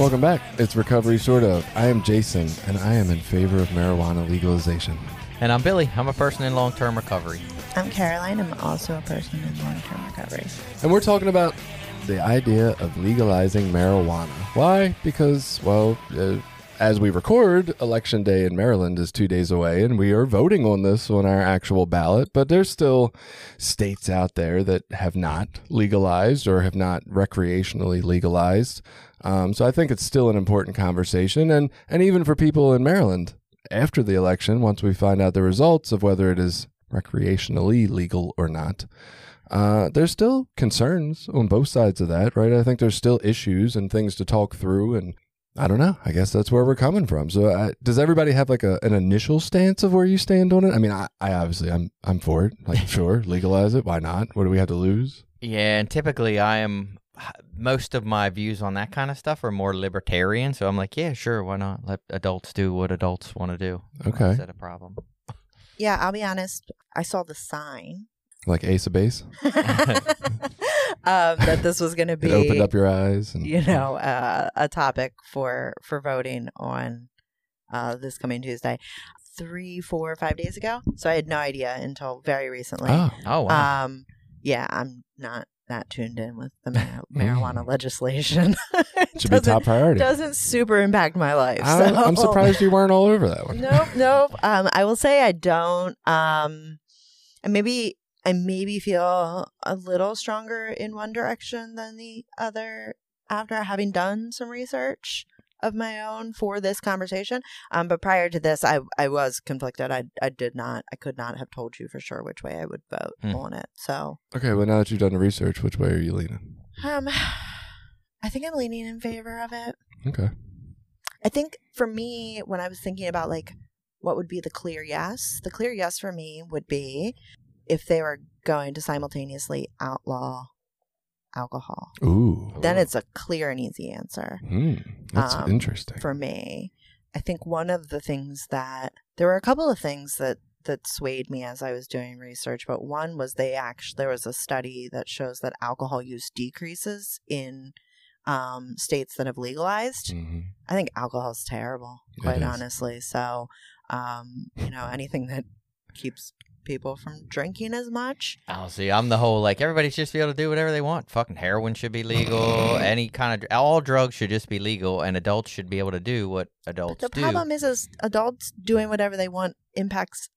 Welcome back. It's Recovery Sort of. I am Jason, and I am in favor of marijuana legalization. And I'm Billy. I'm a person in long term recovery. I'm Caroline. I'm also a person in long term recovery. And we're talking about the idea of legalizing marijuana. Why? Because, well, uh, as we record, Election Day in Maryland is two days away, and we are voting on this on our actual ballot. But there's still states out there that have not legalized or have not recreationally legalized. Um, so I think it's still an important conversation, and and even for people in Maryland after the election, once we find out the results of whether it is recreationally legal or not. Uh, there's still concerns on both sides of that, right? I think there's still issues and things to talk through, and I don't know. I guess that's where we're coming from. So, uh, does everybody have like a, an initial stance of where you stand on it? I mean, I, I obviously I'm I'm for it. Like, sure, legalize it. Why not? What do we have to lose? Yeah, and typically I am most of my views on that kind of stuff are more libertarian. So I'm like, yeah, sure, why not? Let adults do what adults want to do. Okay. Is that a problem? Yeah, I'll be honest. I saw the sign Like Ace of Base, um, that this was going to it be, opened up your eyes. And, you know, uh, a topic for for voting on uh, this coming Tuesday, three, four, five days ago. So I had no idea until very recently. oh, Oh wow. Um, yeah, I'm not that tuned in with the mar- marijuana legislation. should be a top priority. Doesn't super impact my life. I, so. I'm surprised you weren't all over that one. nope, nope. Um, I will say I don't. Um, and maybe I maybe feel a little stronger in one direction than the other after having done some research of my own for this conversation. Um, but prior to this, I I was conflicted. I I did not. I could not have told you for sure which way I would vote Hmm. on it. So, Okay, well now that you've done the research, which way are you leaning? um, I think I'm leaning in favor of it. Okay. I think for me, when I was thinking about like what would be the clear yes, the clear yes for me would be if they were going to simultaneously outlaw alcohol. Ooh. Then it's a clear and easy answer Hmm. That's Um, interesting. for me. I think one of the things that there were a couple of things that that swayed me as I was doing research, but one was they actually there was a study that shows that alcohol use decreases in um, states that have legalized. Mhm. I think alcohol is terrible, It quite honestly. So, um, you know, anything that keeps people from drinking as much. Oh, see, I'm the whole like everybody should just be able to do whatever they want. Fucking heroin should be legal. Any kind of all drugs should just be legal, and adults should be able to do what But adults the do. problem is, is adults doing whatever they want impacts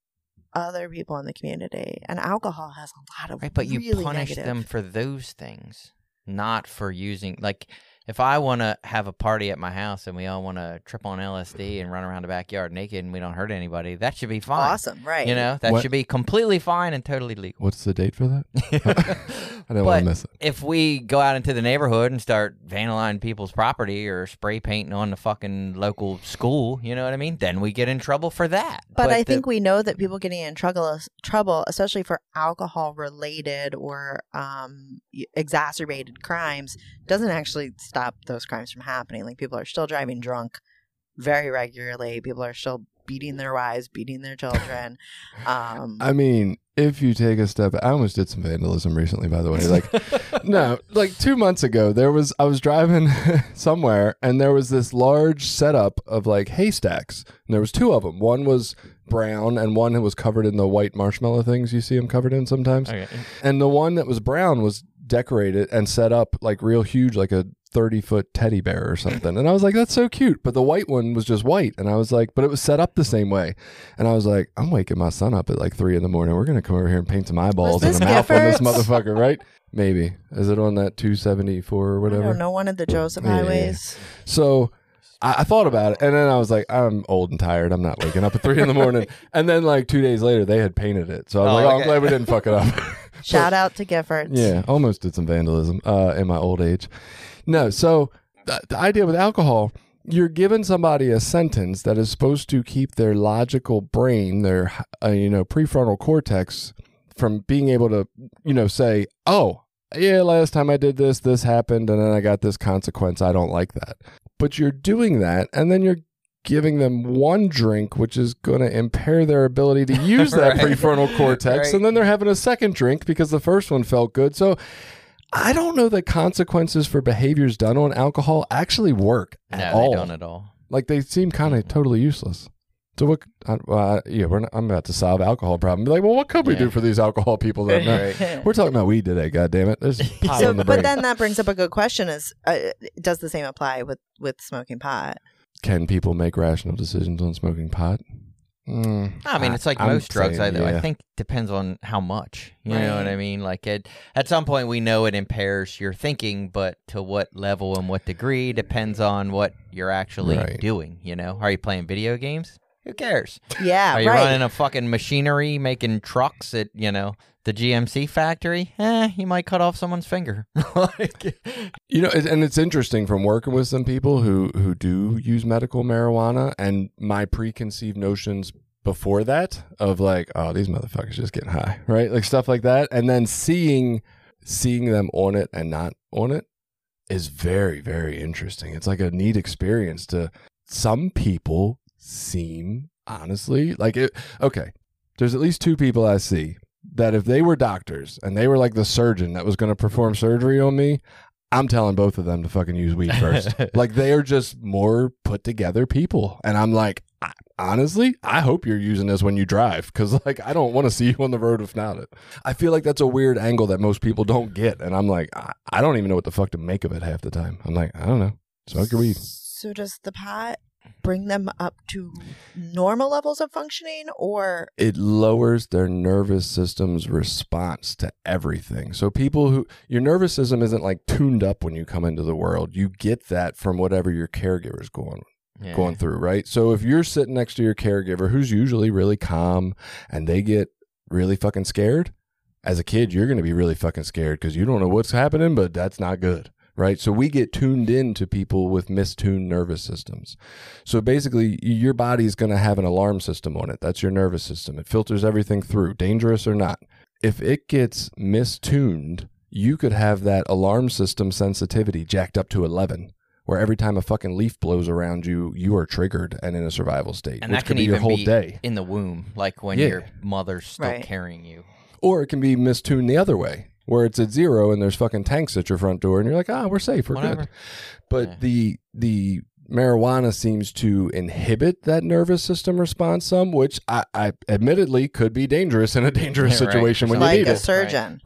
other people in the community, and alcohol has a lot of Right, but you punish negative. them for those things, not for using like if I want to have a party at my house and we all want to trip on LSD and run around the backyard naked and we don't hurt anybody, that should be fine. Awesome, right? You know, that What- should be completely fine and totally legal. What's the date for that? I didn't want But to miss it. if we go out into the neighborhood and start vandalizing people's property or spray painting on the fucking local school, you know what I mean? Then we get in trouble for that. But, I the- think we know that people getting in trouble, trouble, especially for alcohol related or um, exacerbated crimes, doesn't actually stop those crimes from happening. Like people are still driving drunk very regularly. People are still beating their wives, beating their children. Um, I mean, if you take a step, I almost did some vandalism recently, by the way. Like, no, like two months ago, there was I was driving somewhere, and there was this large setup of like haystacks, and there was two of them. One was brown, and one was covered in the white marshmallow things you see them covered in sometimes. Okay. And the one that was brown was decorated and set up like real huge, like a 30 foot teddy bear or something. And I was like, that's so cute. But the white one was just white. And I was like, but it was set up the same way. And I was like, I'm waking my son up at like three in the morning. We're going to come over here and paint some eyeballs and a mouth on this motherfucker, right? Maybe. Is it on that 274 or I whatever? don't know one of the Joseph Yeah. highways. So I, I thought about it, and then I was like, I'm old and tired. I'm not waking up at three in the morning. and then like two days later, they had painted it. So I was Oh, like, oh, I'm glad we didn't fuck it up. Shout out to Giffords. yeah, almost did some vandalism uh, in my old age. No, so the, the idea with alcohol, you're giving somebody a sentence that is supposed to keep their logical brain, their uh, you know prefrontal cortex, from being able to you know say, oh yeah, last time I did this, this happened, and then I got this consequence. I don't like that. But you're doing that, and then you're giving them one drink, which is going to impair their ability to use that Right. prefrontal cortex. Right. And then they're having a second drink because the first one felt good. So I don't know that consequences for behaviors done on alcohol actually work at No, at they all. don't at all. Like they seem kind of totally useless. So what? Uh, uh, yeah, we're not, I'm about to solve alcohol problem. Be like, well, what could we Yeah. do for these alcohol people? That no, we're talking about weed today. God damn it! There's pot so, in the but then that brings up a good question: Is uh, does the same apply with with smoking pot? Can people make rational decisions on smoking pot? Mm, I mean, it's like I'm most drugs. I, saying, I yeah. think depends on how much. You know what I mean? Like it, at some point, we know it impairs your thinking, but to what level and what degree depends on what you're actually Right. doing. You know, are you playing video games? Who cares? Yeah, Are you right. running a fucking machinery making trucks at you know the GMC factory? Eh, you might cut off someone's finger. like, You know, and it's interesting from working with some people who who do use medical marijuana, and my preconceived notions before that of like, oh, these motherfuckers just getting high, right? Like stuff like that, and then seeing seeing them on it and not on it is very very interesting. It's like a neat experience to some people seem honestly like it. Okay, there's at least two people I see that if they were doctors and they were like the surgeon that was going to perform surgery on me, I'm telling both of them to fucking use weed first. like they are just more put together people, and I'm like, honestly, I hope you're using this when you drive because like I don't want to see you on the road without it. I feel like that's a weird angle that most people don't get, and I'm like, I, I don't even know what the fuck to make of it half the time. I'm like, I don't know, smoke your weed. So does the pot bring them up to normal levels of functioning, or it lowers their nervous system's response to everything. So people who your nervous system isn't like tuned up when you come into the world. You get that from whatever your caregiver's going yeah. going through, right? So if you're sitting next to your caregiver who's usually really calm and they get really fucking scared, as a kid you're going to be really fucking scared cuz you don't know what's happening, but that's not good. Right. So we get tuned in to people with mistuned nervous systems. So basically, your body is going to have an alarm system on it. That's your nervous system. It filters everything through, dangerous or not. If it gets mistuned, you could have that alarm system sensitivity jacked up to 11, where every time a fucking leaf blows around you, you are triggered and in a survival state, And which that could can be your whole be day. in the womb, like when Yeah. your mother's still Right. carrying you. Or it can be mistuned the other way, where it's at zero and there's fucking tanks at your front door, and you're like, ah, we're safe, we're Whatever. good. But Yeah. the the marijuana seems to inhibit that nervous system response some, which I, I admittedly could be dangerous in a dangerous Yeah, right. situation when you like need a it. surgeon?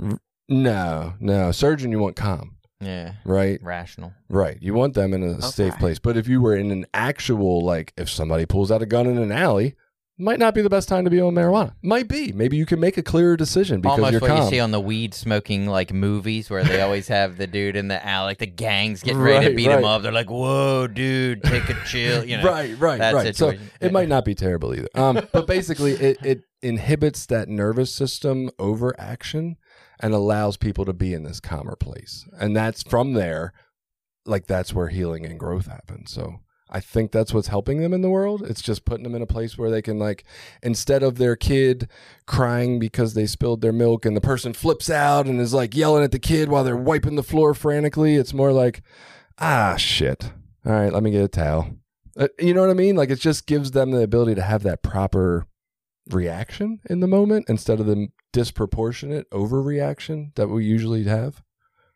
No, no, surgeon, you want calm, Yeah, right? rational. Right. You want them in a safe place. But if you were in an actual, like, if somebody pulls out a gun in an alley, might not be the best time to be on marijuana. Might be. Maybe you can make a clearer decision because Almost you're what calm. you see on the weed smoking like movies where they always have the dude in the alley, like the gangs getting ready to Right, beat him right. up. They're like, "Whoa, dude, take a chill." You know, right, right, that right. So it might not be terrible either. Um, but basically, it, it inhibits that nervous system overaction and allows people to be in this calmer place. And that's from there, like that's where healing and growth happens. So I think that's what's helping them in the world. It's just putting them in a place where they can like instead of their kid crying because they spilled their milk and the person flips out and is like yelling at the kid while they're wiping the floor frantically, it's more like ah shit. All right, let me get a towel. Uh, you know what I mean? Like it just gives them the ability to have that proper reaction in the moment instead of the disproportionate overreaction that we usually have.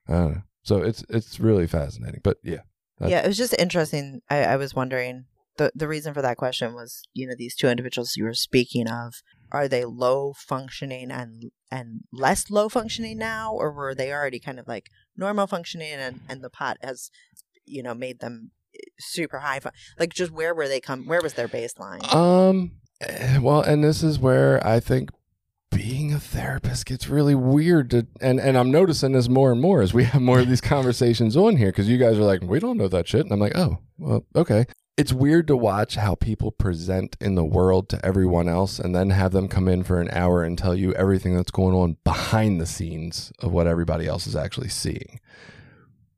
I. So it's it's really fascinating. But yeah, That- yeah, it was just interesting. I, I was wondering the the reason for that question was you know these two individuals you were speaking of are they low functioning and and less low functioning now or were they already kind of like normal functioning and and the pot has you know made them super high fun- like just where were they come where was their baseline Um. eh, Well, and this is where I think being a therapist gets really weird. To, and and I'm noticing this more and more as we have more of these conversations on here because you guys are like, we don't know that shit, and I'm like, oh, well, okay. It's weird to watch how people present in the world to everyone else, and then have them come in for an hour and tell you everything that's going on behind the scenes of what everybody else is actually seeing.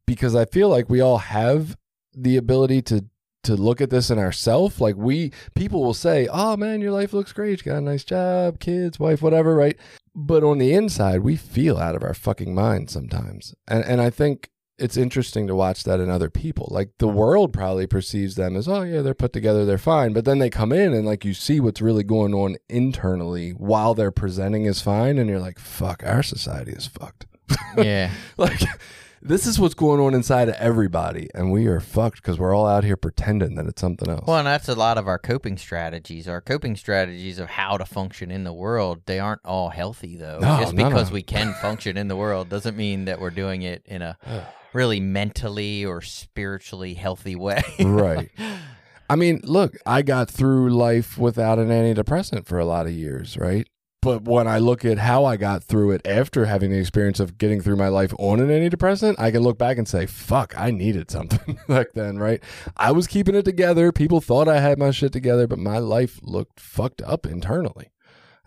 Because I feel like we all have the ability to to look at this in ourselves. Like we people will say, "Oh man, your life looks great. You got a nice job, kids, wife, whatever." Right? But on the inside, we feel out of our fucking mind sometimes, and and I think it's interesting to watch that in other people. Like the world probably perceives them as, oh yeah, they're put together, they're fine. But then they come in and like you see what's really going on internally while they're presenting as fine, and you're like, fuck, our society is fucked. Yeah. like this is what's going on inside of everybody, and we are fucked because we're all out here pretending that it's something else. Well, and that's a lot of our coping strategies. Our coping strategies of how to function in the world, they aren't all healthy though. No, Just of because them. we can function in the world doesn't mean that we're doing it in a really mentally or spiritually healthy way. right. I mean, look, I got through life without an antidepressant for a lot of years, right? But when I look at how I got through it after having the experience of getting through my life on an antidepressant, I can look back and say, fuck, I needed something back then, right? I was keeping it together. People thought I had my shit together, but my life looked fucked up internally.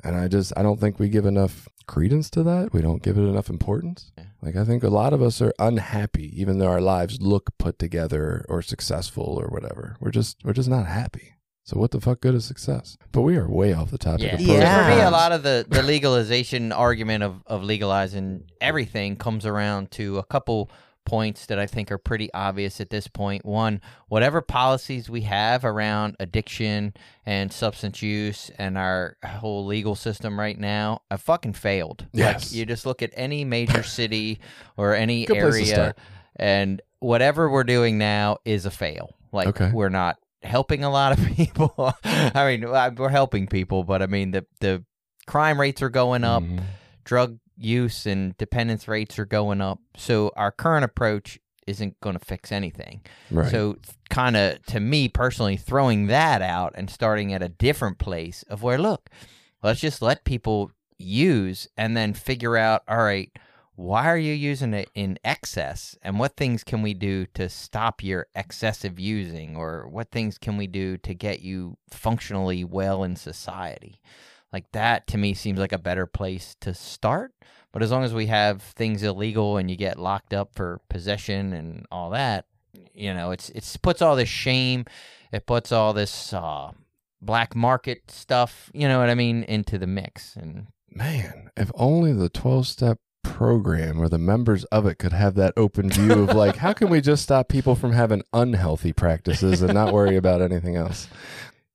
And I just, I don't think we give enough credence to that. We don't give it enough importance. Like, I think a lot of us are unhappy, even though our lives look put together or successful or whatever. We're just, we're just not happy. So what the fuck good is success? But we are way off the topic Yeah. of So pros and Yeah. For me, a lot of the, the legalization argument of, of legalizing everything comes around to a couple points that I think are pretty obvious at this point. One, whatever policies we have around addiction and substance use and our whole legal system right now, have fucking failed. Yes. Like you just look at any major city or any Good place to area start. and whatever we're doing now is a fail. Like Okay. we're not helping a lot of people. I mean, uh, we're helping people, but I mean the the crime rates are going up, Mhm. drug use and dependence rates are going up. So our current approach isn't going to fix anything. Right. So kind of to me personally throwing that out and starting at a different place of where look, let's just let people use and then figure out all right, why are you using it in excess and what things can we do to stop your excessive using or what things can we do to get you functionally well in society? Like that to me seems like a better place to start. But as long as we have things illegal and you get locked up for possession and all that, you know, it's it's puts all this shame, it puts all this uh, black market stuff, you know what I mean, into the mix. And Man, if only the 12 step program or the members of it could have that open view of like, how can we just stop people from having unhealthy practices and not worry about anything else?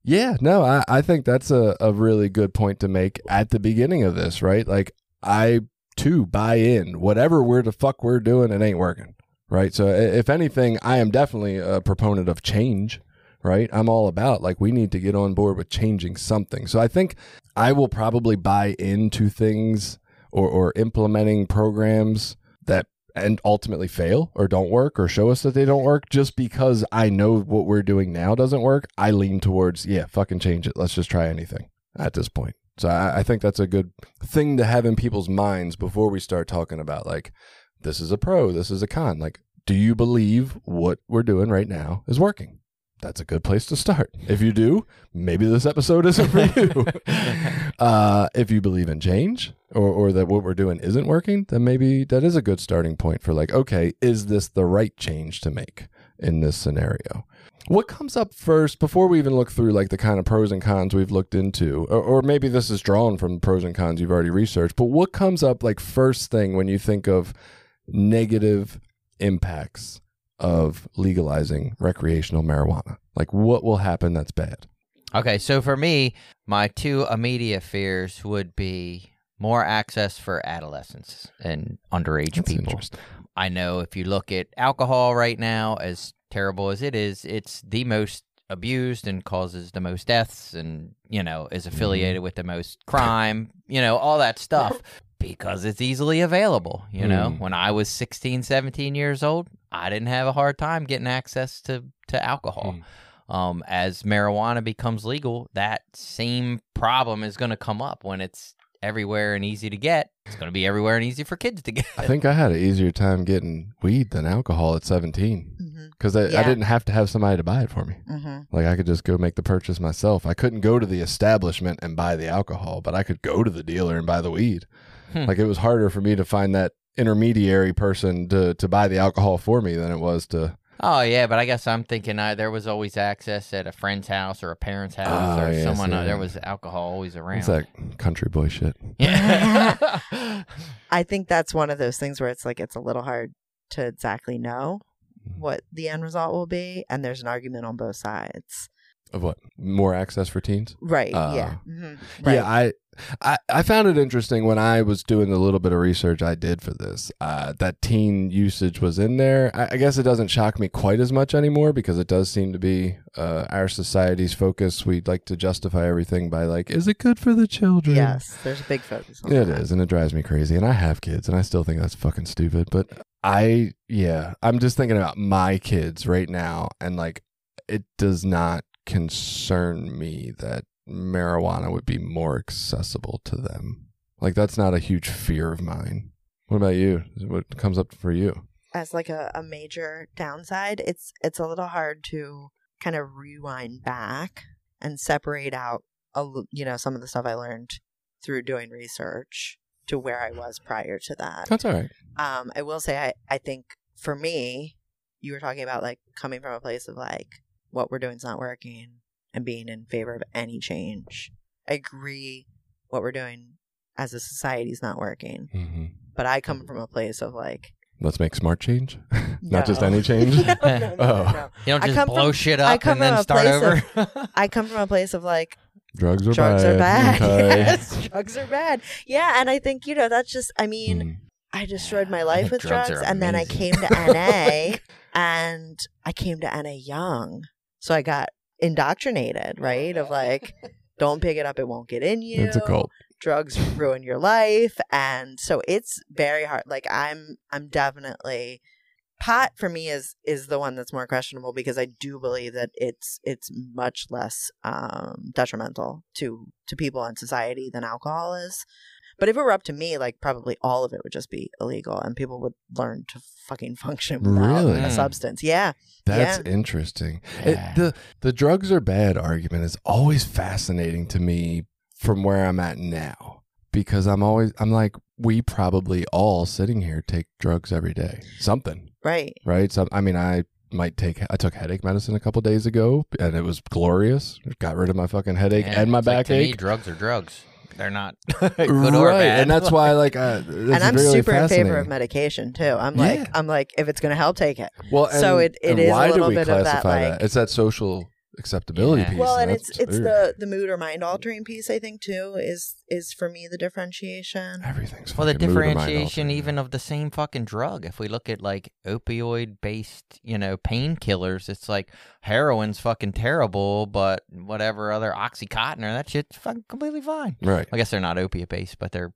Yeah, no, I, I think that's a, a really good point to make at the beginning of this, right? Like, I too buy in. Whatever we're the fuck we're doing, it ain't working, right? So, if anything, I am definitely a proponent of change, right? I'm all about like, we need to get on board with changing something. So, I think I will probably buy into things or, or implementing programs that and ultimately fail or don't work or show us that they don't work just because I know what we're doing now doesn't work. I lean towards, yeah, fucking change it. Let's just try anything at this point. So I, I think that's a good thing to have in people's minds before we start talking about like, this is a pro, this is a con. Like, do you believe what we're doing right now is working? That's a good place to start. If you do, maybe this episode isn't for you. uh, if you believe in change or, or that what we're doing isn't working, then maybe that is a good starting point for like, okay, is this the right change to make in this scenario? What comes up first before we even look through like the kind of pros and cons we've looked into, or, or maybe this is drawn from pros and cons you've already researched, but what comes up like first thing when you think of negative impacts of legalizing recreational marijuana? Like what will happen that's bad? Okay, so for me, my two immediate fears would be more access for adolescents and underage That's people. I know if you look at alcohol right now, as terrible as it is, it's the most abused and causes the most deaths and, you know, is affiliated with the most crime, you know, all that stuff because it's easily available. You know, Mm. when I was 16, 17 years old, I didn't have a hard time getting access to, to alcohol. Um, as marijuana becomes legal, that same problem is going to come up when it's everywhere and easy to get. It's going to be everywhere and easy for kids to get. I think I had an easier time getting weed than alcohol at 17 Mm-hmm. because I, I didn't have to have somebody to buy it for me. Mm-hmm. Like I could just go make the purchase myself. I couldn't go to the establishment and buy the alcohol, but I could go to the dealer and buy the weed. Hmm. Like it was harder for me to find that intermediary person to to buy the alcohol for me than it was to Oh yeah, but I guess I'm thinking uh, there was always access at a friend's house or a parent's house Oh, or yes, someone. Uh, yeah. there was alcohol always around. It's that country boy shit. Yeah. I think that's one of those things where it's like it's a little hard to exactly know what the end result will be, and there's an argument on both sides. Of what? More access for teens? Right. Uh, yeah. Mhm. Right. Yeah, I, I I found it interesting when I was doing the little bit of research I did for this. Uh, that teen usage was in there. I, I guess it doesn't shock me quite as much anymore because it does seem to be uh, our society's focus. We'd like to justify everything by like, is it good for the children? Yes. There's a big focus on It that. is, and it drives me crazy. And I have kids, and I still think that's fucking stupid. But I, yeah, I'm just thinking about my kids right now, and like, it does not concern me that marijuana would be more accessible to them. Like, that's not a huge fear of mine. What about you? What comes up for you? As like a, a major downside, it's it's a little hard to kind of rewind back and separate out a, you know some of the stuff I learned through doing research to where I was prior to that. That's all right. um i will say i i think for me you were talking about like coming from a place of like what we're doing is not working and being in favor of any change i agree what we're doing as a society is not working hmm but i come from a place of like Let's make smart change, not just any change. no, no, no, Oh. no, no. you don't I just come blow from- shit I up come and then a start place over. i come from a place of like Drugs are drugs bad. are bad Okay. yes drugs are bad yeah and i think you know that's just i mean Mm. I destroyed my life with drugs drugs, and then I came to NA, and I came to NA young, so I got indoctrinated, right? Of like, don't pick it up; it won't get in you. It's a cult. Drugs ruin your life, and so it's very hard. Like I'm, I'm definitely pot for me is is the one that's more questionable because I do believe that it's it's much less um, detrimental to to people and society than alcohol is. But if it were up to me, like probably all of it would just be illegal, and people would learn to fucking function without Really? a substance. Yeah, That's Yeah. interesting. Yeah. It, the the drugs are bad argument is always fascinating to me from where I'm at now because I'm always I'm like we probably all sitting here take drugs every day. Something, right. right? So I mean I might take I took headache medicine a couple days ago and it was glorious. It got rid of my fucking headache Yeah, and my it's like, me, backache. drugs are drugs. They're not good or right, bad. and that's why like uh, and I'm really super in favor of medication too. I'm like, Yeah. I'm like, if it's going to help, take it. Well, So and- it- it and is a why little do we bit of that, classify like- It's that social acceptability Yeah. piece. well, and that's it's it's weird. the the mood or mind altering piece. I think too is is for me the differentiation. everything's well, the mood or mind differentiation even of the same fucking drug. If we look at like opioid based, you know, painkillers, it's like heroin's fucking terrible, but whatever other oxycontin or that shit's fucking completely fine. right. I guess they're not opiate based, but they're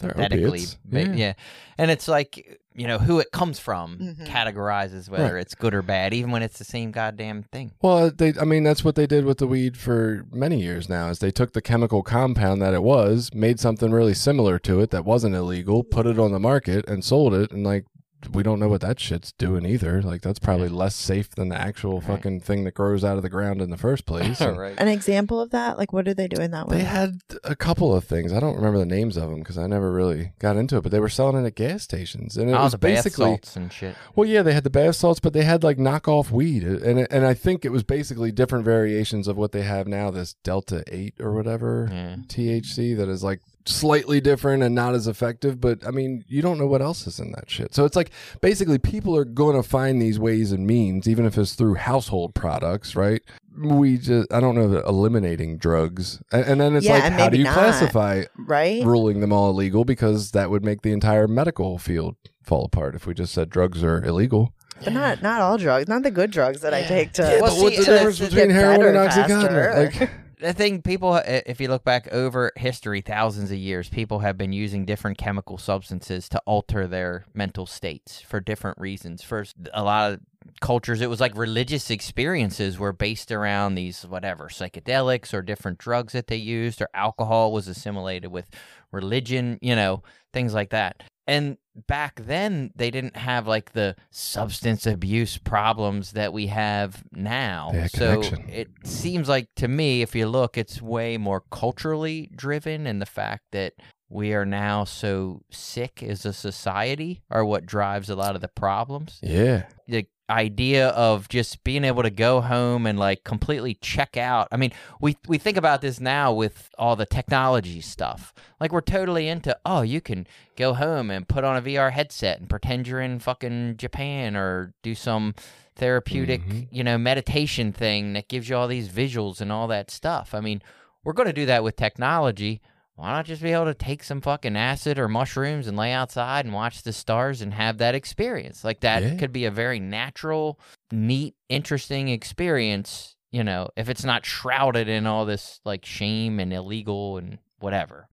They're synthetically, opiates, ba- yeah. yeah. And it's like you know who it comes from Mhm. categorizes whether Right. it's good or bad, even when it's the same goddamn thing. Well, they, I mean, that's what they did with the weed for many years now. Is they took the chemical compound that it was, made something really similar to it that wasn't illegal, put it on the market, and sold it. And like, we don't know what that shit's doing either. Like, that's probably less safe than the actual Right. fucking thing that grows out of the ground in the first place. And right. An example of that, like what are they doing that with? They had a couple of things. I don't remember the names of them because I never really got into it. But they were selling it at gas stations, and it Oh, was the bath basically salts and shit. Well, yeah, they had the bath salts, but they had like knockoff weed, uh, and and I think it was basically different variations of what they have now. This Delta Eight or whatever Yeah. THC that is like slightly different and not as effective. But I mean, you don't know what else is in that shit. So it's like basically people are going to find these ways and means, even if it's through household products, right? We just I don't know, eliminating drugs, and, and then it's Yeah, like how do you not. classify right? ruling them all illegal because that would make the entire medical field fall apart if we just said drugs are illegal. But not not all drugs, not the good drugs that I take to. Yeah, but Well, what's see, the uh, difference to between get heroin and better oxycontin? faster. Like, the thing people uh, if you look back over history thousands of years people have been using different chemical substances to alter their mental states for different reasons. First a lot of cultures it was like religious experiences were based around these whatever psychedelics or different drugs that they used or alcohol was assimilated with religion you know things like that and back then they didn't have like the substance abuse problems that we have now. Had so it seems like to me if you look it's way more culturally driven and the fact that we are now so sick as a society are what drives a lot of the problems. Yeah, like idea of just being able to go home and like completely check out. I mean, we we think about this now with all the technology stuff. Like we're totally into, oh, you can go home and put on a VR headset and pretend you're in fucking Japan or do some therapeutic, Mhm. you know, meditation thing that gives you all these visuals and all that stuff. I mean, we're going to do that with technology. Why not just be able to take some fucking acid or mushrooms and lay outside and watch the stars and have that experience? Like that Yeah. could be a very natural, neat, interesting experience, you know, if it's not shrouded in all this like shame and illegal and whatever.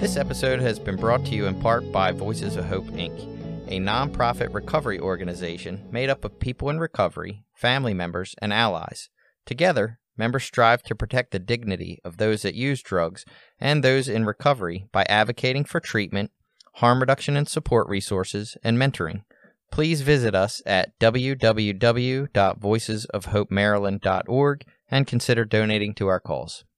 This episode has been brought to you in part by Voices of Hope, Inc., a nonprofit recovery organization made up of people in recovery, family members, and allies. Together, members strive to protect the dignity of those that use drugs and those in recovery by advocating for treatment, harm reduction and support resources, and mentoring. Please visit us at www.voicesofhopemaryland.org and consider donating to our cause.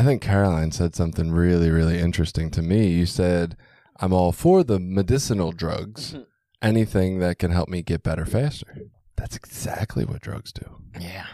I think Caroline said something really, really interesting to me. You said, I'm all for the medicinal drugs, Mm-hmm. anything that can help me get better faster. That's exactly what drugs do. Yeah.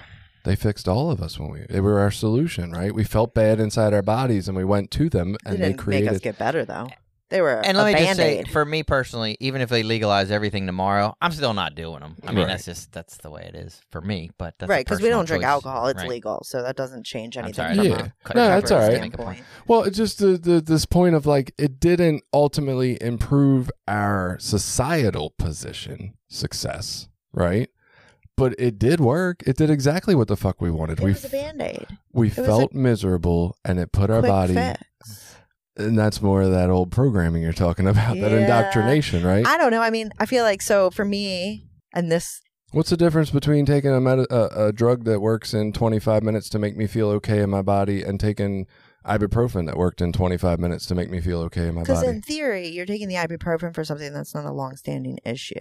They fixed all of us when we, they were our solution, right? We felt bad inside our bodies and we went to them and they they created. make us get better though. They were And a let me just say, for me personally, even if they legalize everything tomorrow, I'm still not doing them. I mean, Right. that's just that's the way it is for me. But that's a right because we personal don't drink choice. alcohol. It's Right. legal, so that doesn't change I'm anything. sorry, from Yeah. a cut No, it that's short all right. standpoint. Well, it's just the, the this point of like it didn't ultimately improve our societal position success, right? But it did work. It did exactly what the fuck we wanted. It we was a band aid. we was a felt miserable and it put our body fix. And that's more of that old programming you're talking about, that indoctrination, right? I don't know. I mean, I feel like so for me, and this What's the difference between taking a, med- a, a drug that works in 25 minutes to make me feel okay in my body and taking ibuprofen that worked in 25 minutes to make me feel okay in my body? because in theory, you're taking the ibuprofen for something that's not a long-standing issue.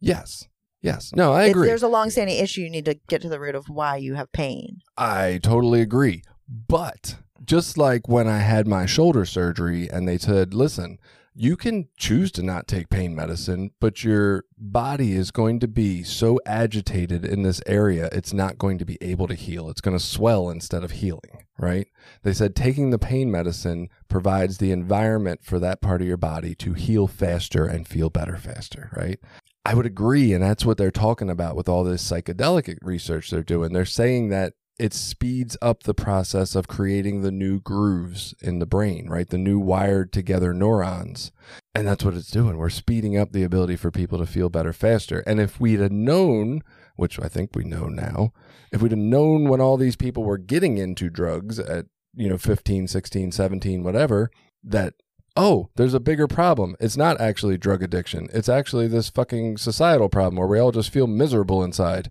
yes. Yes. No, I agree. If there's a long-standing issue, you need to get to the root of why you have pain. I totally agree. But just like when I had my shoulder surgery and they said, listen, you can choose to not take pain medicine, but your body is going to be so agitated in this area, it's not going to be able to heal. It's going to swell instead of healing, right? They said taking the pain medicine provides the environment for that part of your body to heal faster and feel better faster, right? I would agree. And that's what they're talking about with all this psychedelic research they're doing. They're saying that it speeds up the process of creating the new grooves in the brain, right? The new wired together neurons. And that's what it's doing. We're speeding up the ability for people to feel better faster. And if we'd have known, which I think we know now, if we'd have known when all these people were getting into drugs at, you know, 15, 16, 17, whatever, that oh, there's a bigger problem. It's not actually drug addiction. It's actually this fucking societal problem where we all just feel miserable inside.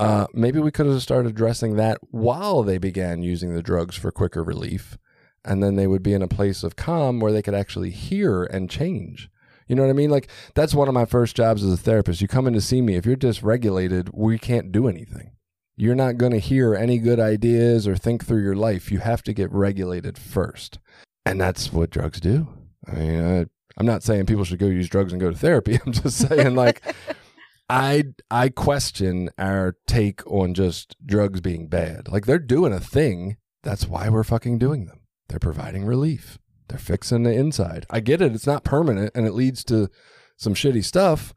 Uh, maybe we could have started addressing that while they began using the drugs for quicker relief. And then they would be in a place of calm where they could actually hear and change. You know what I mean? Like, that's one of my first jobs as a therapist. You come in to see me. If you're dysregulated, we can't do anything. You're not going to hear any good ideas or think through your life. You have to get regulated first. And that's what drugs do. I mean, I, I'm not saying people should go use drugs and go to therapy. I'm just saying, like, I I question our take on just drugs being bad. Like, they're doing a thing. That's why we're fucking doing them. They're providing relief. They're fixing the inside. I get it. It's not permanent and it leads to some shitty stuff,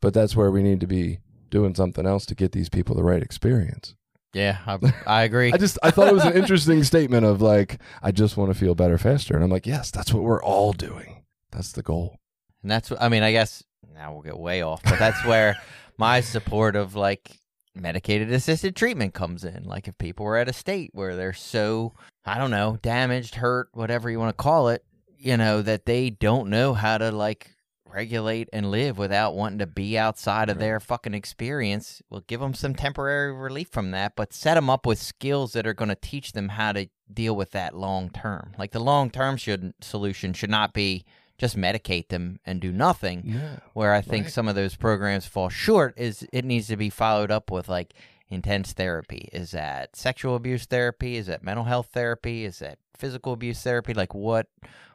but that's where we need to be doing something else to get these people the right experience. Yeah, I, I agree. I just I thought it was an interesting statement of like I just want to feel better faster and I'm like yes that's what we're all doing that's the goal And that's what I mean. I guess now we'll get way off, but that's where my support of like medicated assisted treatment comes in. Like if people are at a state where they're so, I don't know, damaged, hurt, whatever you want to call it, you know, that they don't know how to like regulate and live without wanting to be outside of their fucking experience. We'll give them some temporary relief from that, but set them up with skills that are going to teach them how to deal with that long term. Like the long term should solution should not be just medicate them and do nothing. Yeah. Where I think Right. some of those programs fall short is it needs to be followed up with like intense therapy. Is that sexual abuse therapy? Is that mental health therapy? Is that physical abuse therapy? Like what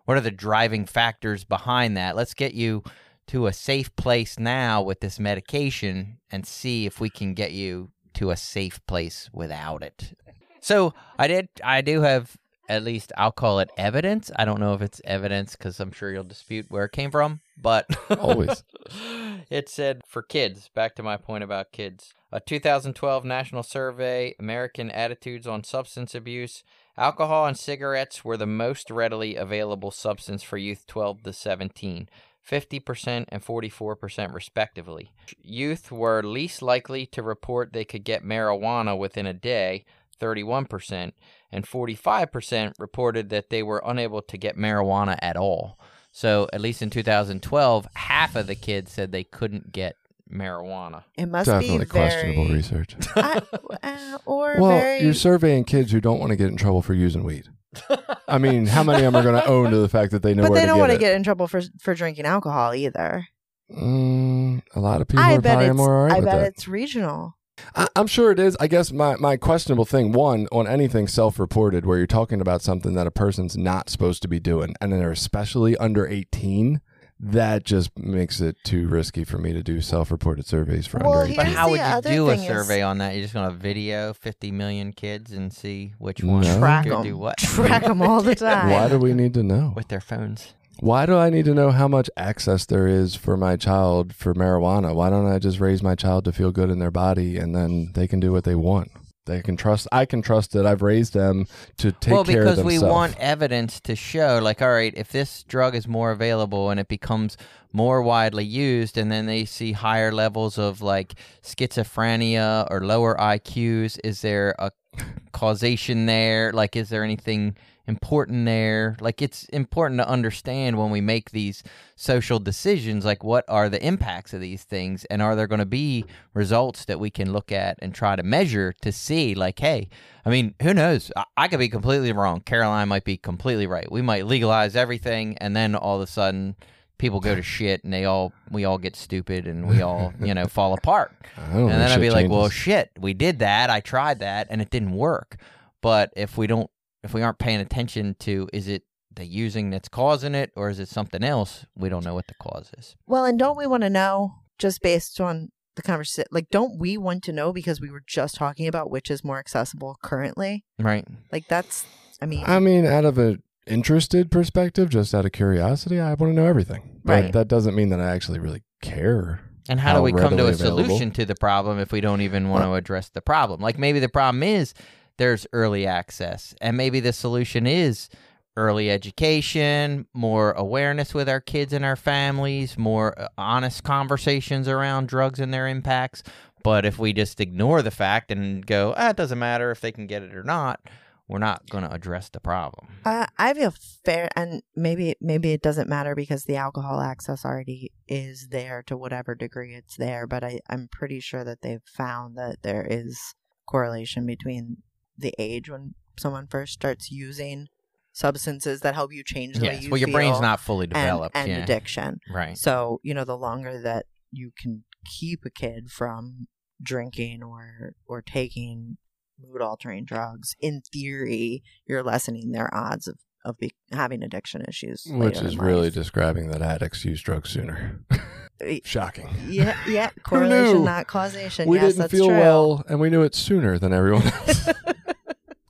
what are the driving factors behind that? Let's get you to a safe place now with this medication and see if we can get you to a safe place without it. So I did. I do have at least I'll call it evidence. I don't know if it's evidence because I'm sure you'll dispute where it came from, but Always. it said for kids. Back to my point about kids. A 2012 national survey, American Attitudes on Substance Abuse. Alcohol and cigarettes were the most readily available substance for youth 12 to 17. 50% and 44% respectively. Youth were least likely to report they could get marijuana within a day, 31%, and 45% reported that they were unable to get marijuana at all. So, at least in 2012, half of the kids said they couldn't get marijuana. It must Definitely be questionable research. I- uh, or Well, very. you're surveying kids who don't want to get in trouble for using weed. I mean, how many of them are going to own to the fact that they know but where they don't get want to get in trouble for for drinking alcohol either. Mm, a lot of people I are bet probably it's. more I with bet that. it's regional. I, I'm sure it is. I guess my, my questionable thing, one, on anything self reported where you're talking about something that a person's not supposed to be doing, and they're especially under 18, that just makes it too risky for me to do self reported surveys for Well, under 18. But how would you do a thing is- survey on that? You're just going to video 50 million kids and see which one No. Track could them. do what Track them all the time. Why do we need to know? with their phones. Why do I need to know how much access there is for my child for marijuana? Why don't I just raise my child to feel good in their body and then they can do what they want? They can trust. I can trust that I've raised them to take well, care of because we want evidence to show, like, all right, if this drug is more available and it becomes more widely used, and then they see higher levels of like schizophrenia or lower IQs, is there a causation there? Like, is there anything important there? Like, it's important to understand when we make these social decisions, like, what are the impacts of these things? And are there going to be results that we can look at and try to measure to see, like, hey, I mean, who knows? I, I could be completely wrong. Caroline might be completely right. We might legalize everything, and then all of a sudden, people go to shit, and they all we all get stupid, and we all you know fall apart. And then I'd be like, well, shit, we did that. I tried that, and it didn't work. But if we don't, if we aren't paying attention to, is it the using that's causing it, or is it something else? We don't know what the cause is. Well, and don't we want to know just based on the conversation? Like, don't we want to know because we were just talking about which is more accessible currently? Right. Like, that's. I mean, I mean, out of an interested perspective, just out of curiosity, I want to know everything. But Right. that doesn't mean that I actually really care. And how, how do we come to a available. solution to the problem if we don't even want to address the problem? Like maybe the problem is there's early access, and maybe the solution is early education, more awareness with our kids and our families, more uh, honest conversations around drugs and their impacts. But if we just ignore the fact and go, ah, it doesn't matter if they can get it or not, we're not going to address the problem. I, I feel fair, and maybe maybe it doesn't matter because the alcohol access already is there to whatever degree it's there. But I, I'm pretty sure that they've found that there is correlation between the age when someone first starts using substances that help you change the way Yes. you Well, your brain's not fully developed. and yeah. addiction. Right. So you know, the longer that you can keep a kid from drinking or or taking mood altering drugs, in theory, you're lessening their odds of of be, having addiction issues. Which is really describing that addicts use drugs sooner. Eh, Shocking. yeah, yeah. Correlation, not causation. we yes, didn't that's feel true. well, and we knew it sooner than everyone else.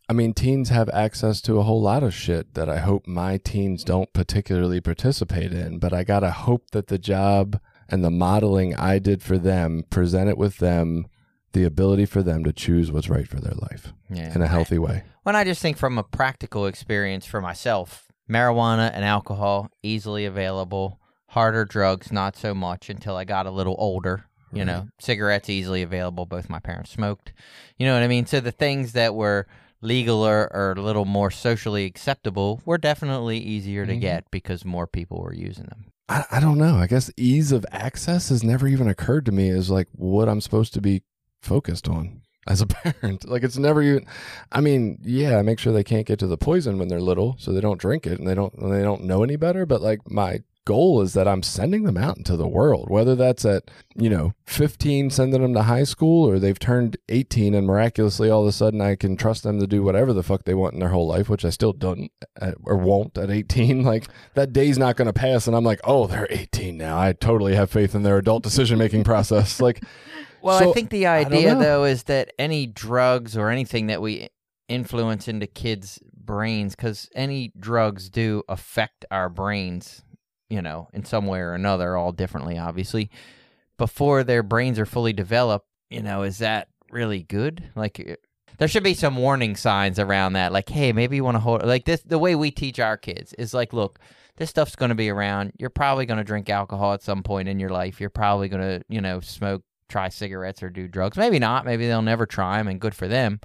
I mean, teens have access to a whole lot of shit that I hope my teens don't particularly participate in, but I gotta hope that the job and the modeling I did for them present it with them the ability for them to choose what's right for their life Yeah. in a healthy way. When I just think from a practical experience for myself, marijuana and alcohol easily available, Harder drugs, not so much until I got a little older. You know, cigarettes easily available. Both my parents smoked. You know what I mean? So the things that were legal or, or a little more socially acceptable were definitely easier to Mhm. get because more people were using them. I, I don't know. I guess ease of access has never even occurred to me as like what I'm supposed to be focused on as a parent. Like it's never even. I mean, yeah, I make sure they can't get to the poison when they're little, so they don't drink it and they don't and they don't know any better. But like my goal is that I'm sending them out into the world, whether that's at you know 15, sending them to high school, or they've turned 18 and miraculously all of a sudden I can trust them to do whatever the fuck they want in their whole life, which I still don't uh, or won't at 18. Like that day's not going to pass, and I'm like, oh, they're 18 now. I totally have faith in their adult decision making process. Like, Well, So, I think the idea though is that any drugs or anything that we influence into kids' brains, because any drugs do affect our brains, you know, in some way or another, all differently, obviously. Before their brains are fully developed, you know, is that really good? Like, uh, there should be some warning signs around that. Like, hey, maybe you want to hold like this. The way we teach our kids is like, look, this stuff's going to be around. You're probably going to drink alcohol at some point in your life. You're probably going to, you know, smoke, try cigarettes or do drugs. Maybe not. Maybe they'll never try them, and good for them.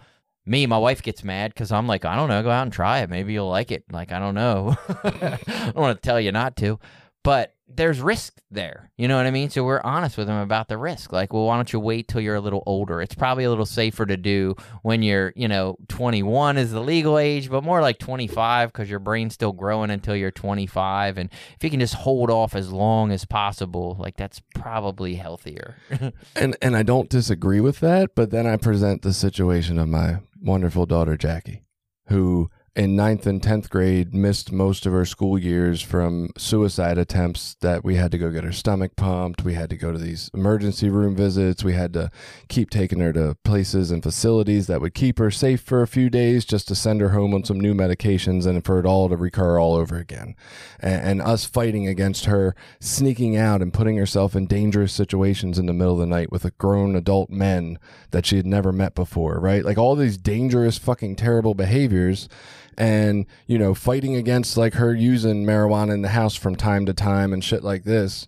Me, my wife gets mad because I'm like, I don't know, go out and try it. Maybe you'll like it. Like, I don't know. I don't want to tell you not to, but there's risk there. You know what I mean? So we're honest with them about the risk. Like, well, why don't you wait till you're a little older? It's probably a little safer to do when you're, you know, 21 is the legal age, but more like 25 because your brain's still growing until you're 25. And if you can just hold off as long as possible, like that's probably healthier. and and I don't disagree with that, but then I present the situation of my wonderful daughter Jackie, who in ninth and tenth grade missed most of her school years from suicide attempts that we had to go get her stomach pumped. We had to go to these emergency room visits. We had to keep taking her to places and facilities that would keep her safe for a few days just to send her home on some new medications and for it all to recur all over again. And, and us fighting against her sneaking out and putting herself in dangerous situations in the middle of the night with a grown adult men that she had never met before, right? Like all these dangerous, fucking terrible behaviors. And, you know, fighting against like her using marijuana in the house from time to time and shit like this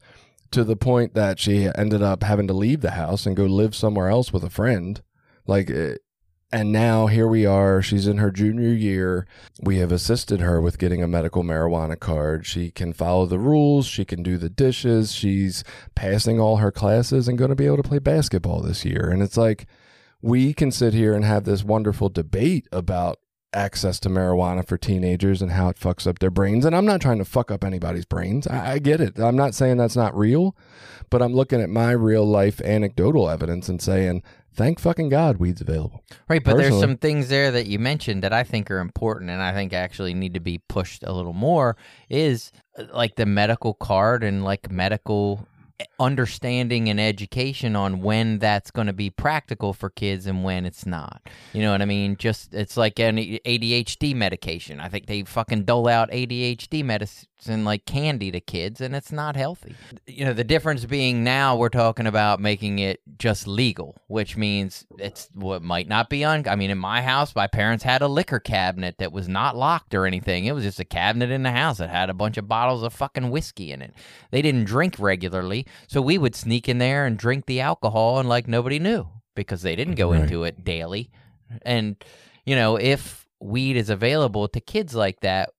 to the point that she ended up having to leave the house and go live somewhere else with a friend. Like, eh, and now here we are. She's in her junior year. We have assisted her with getting a medical marijuana card. She can follow the rules. She can do the dishes. She's passing all her classes and going to be able to play basketball this year. And it's like, we can sit here and have this wonderful debate about access to marijuana for teenagers and how it fucks up their brains. And I'm not trying to fuck up anybody's brains. I, I get it. I'm not saying that's not real, but I'm looking at my real life anecdotal evidence and saying, thank fucking God weed's available. Right, but there's some things there that you mentioned that I think are important and I think actually need to be pushed a little more is uh, like the medical card and like medical understanding and education on when that's going to be practical for kids and when it's not. You know what I mean? Just it's like an ADHD medication. I think they fucking dole out ADHD medicine like candy to kids and it's not healthy. You know, the difference being now we're talking about making it just legal, which means it's what might not be on I mean in my house my parents had a liquor cabinet that was not locked or anything. It was just a cabinet in the house that had a bunch of bottles of fucking whiskey in it. They didn't drink regularly, so we would sneak in there and drink the alcohol and like nobody knew because they didn't go Right. into it daily. And you know, if weed is available to kids like that,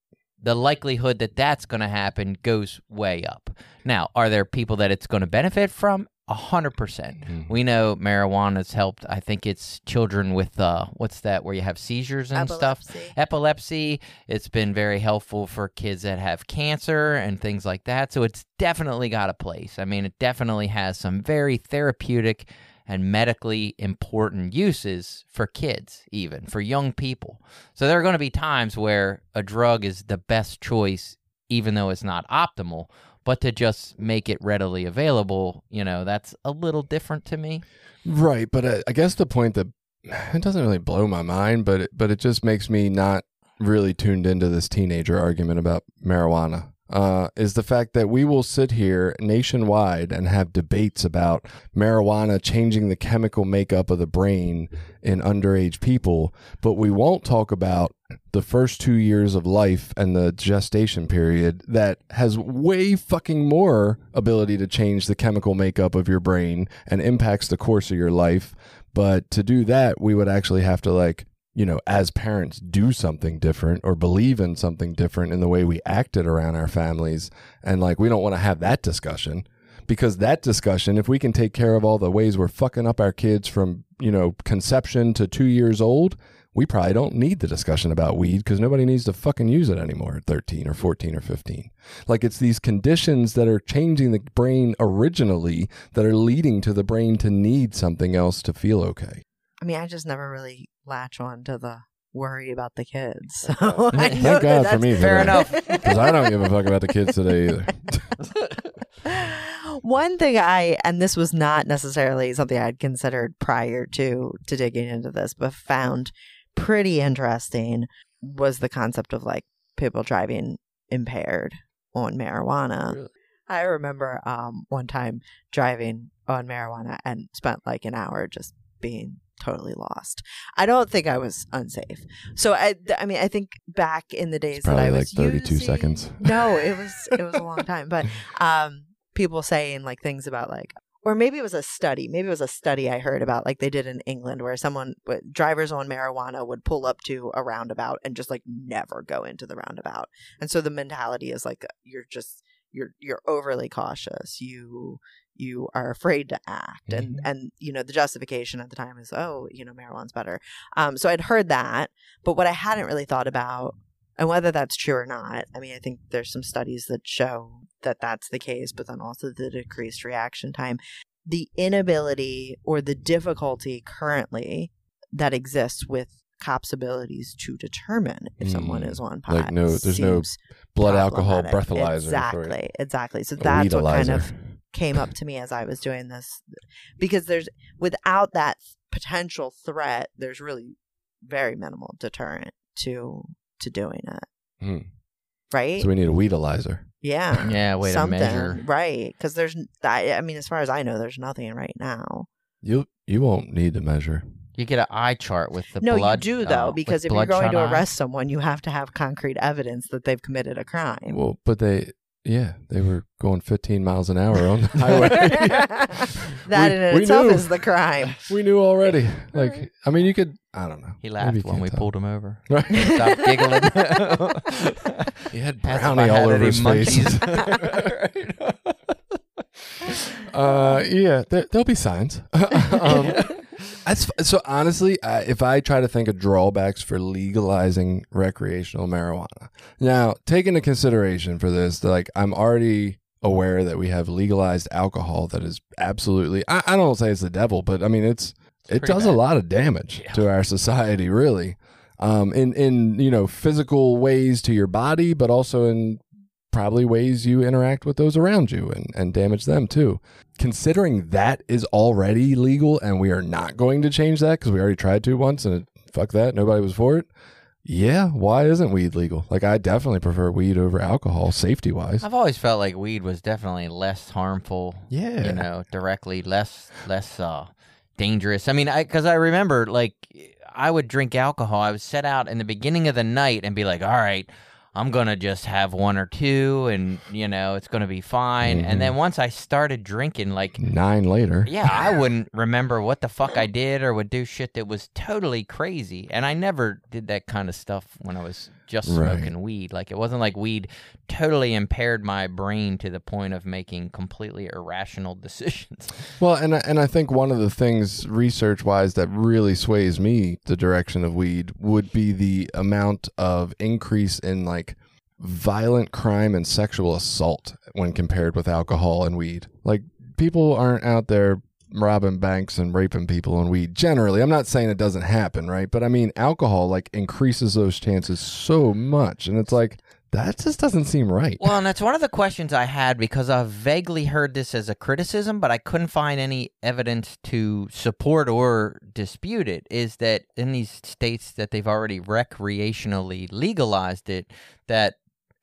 the likelihood that that's going to happen goes way up. Now, are there people that it's going to benefit from? A hundred percent. Mhm. We know marijuana's helped. I think it's children with uh, what's that? Where you have seizures and stuff Epilepsy. epilepsy. It's been very helpful for kids that have cancer and things like that. So it's definitely got a place. I mean, it definitely has some very therapeutic and medically important uses for kids, even for young people. So there are going to be times where a drug is the best choice, even though it's not optimal. But to just make it readily available, you know, that's a little different to me. Right, but I, I guess the point that it doesn't really blow my mind, but it, but it just makes me not really tuned into this teenager argument about marijuana. Uh, is the fact that we will sit here nationwide and have debates about marijuana changing the chemical makeup of the brain in underage people, but we won't talk about the first two years of life and the gestation period that has way fucking more ability to change the chemical makeup of your brain and impacts the course of your life. But to do that, we would actually have to like you know, as parents, do something different or believe in something different in the way we acted around our families. And like, we don't want to have that discussion because that discussion, if we can take care of all the ways we're fucking up our kids from, you know, conception to two years old, we probably don't need the discussion about weed because nobody needs to fucking use it anymore at 13 or 14 or 15. Like it's these conditions that are changing the brain originally that are leading to the brain to need something else to feel okay. I mean, I just never really latch on to the worry about the kids. So I Thank know that God for that's me for Fair enough. Because I don't give a fuck about the kids today either. One thing I and this was not necessarily something I'd considered prior to to digging into this, but found pretty interesting was the concept of like people driving impaired on marijuana. Really? I remember um one time driving on marijuana and spent like an hour just being totally lost. I don't think I was unsafe. So I I mean I think back in the days that I Probably like was 32 using- seconds. No, it was it was a long time, but um people saying like things about like or maybe it was a study maybe it was a study i heard about like they did in england where someone drivers on marijuana would pull up to a roundabout and just like never go into the roundabout and so the mentality is like you're just you're you're overly cautious you you are afraid to act and and you know the justification at the time is oh you know marijuana's better. Um so i'd heard that but what i hadn't really thought about and whether that's true or not i mean i think there's some studies that show that that's the case but then also the decreased reaction time. The inability or the difficulty currently that exists with cops abilities to determine if someone Mm. is on pot Like no- there's no Blood alcohol breathalyzer. exactly exactly. So that's what kind of came up to me as I was doing this because there's without that potential threat, there's really very minimal deterrent to to doing it. Hmm. Right? So we need a weedalizer. yeah. Yeah, way Something. to measure. Right. Because there's, I, I mean, as far as I know, there's nothing right now. You you won't need to measure. You get an eye chart with the no, blood. you do, uh, though, with because if you're going to eye. arrest someone, you have to have concrete evidence that they've committed a crime. Well, but they yeah, they were going 15 miles an hour on the highway. that We- in we itself knew. is the crime. we knew already. Like I mean, you could I don't know. He laughed when we tell. pulled him over. Right. Stop giggling. He had brownie all over his face. uh, yeah, there, there'll be signs. um, that's so honestly, I, if I try to think of drawbacks for legalizing recreational marijuana, now take into consideration for this, like I'm already aware that we have legalized alcohol that is absolutely. I, I don't say it's the devil, but I mean it's it pretty does a lot of damage to our society, really. Um, in in you know physical ways to your body, but also in probably ways you interact with those around you and, and damage them too. Considering that is already legal and we are not going to change that because we already tried to once and it, fuck that, nobody was for it. Yeah, why isn't weed legal? Like I definitely prefer weed over alcohol, safety wise. I've always felt like weed was definitely less harmful. Yeah, You know, directly less less uh dangerous. I mean, I because I remember like I would drink alcohol. I would set out in the beginning of the night and be like, all right. I'm gonna just have one or two, and you know it's gonna be fine. Mhm. And then once I started drinking, like nine later. yeah, I wouldn't remember what the fuck I did or would do shit that was totally crazy. And I never did that kind of stuff when I was just Right. smoking weed. Like it wasn't like weed totally impaired my brain to the point of making completely irrational decisions. Well, and I, and I think one of the things research wise that really sways me the direction of weed would be the amount of increase in like violent crime and sexual assault when compared with alcohol and weed. Like people aren't out there robbing banks and raping people on weed generally. I'm not saying it doesn't happen, right? But I mean alcohol like increases those chances so much and it's like that just doesn't seem right. Well, and that's one of the questions I had because I've vaguely heard this as a criticism, but I couldn't find any evidence to support or dispute it. Is that in these states that they've already recreationally legalized it, that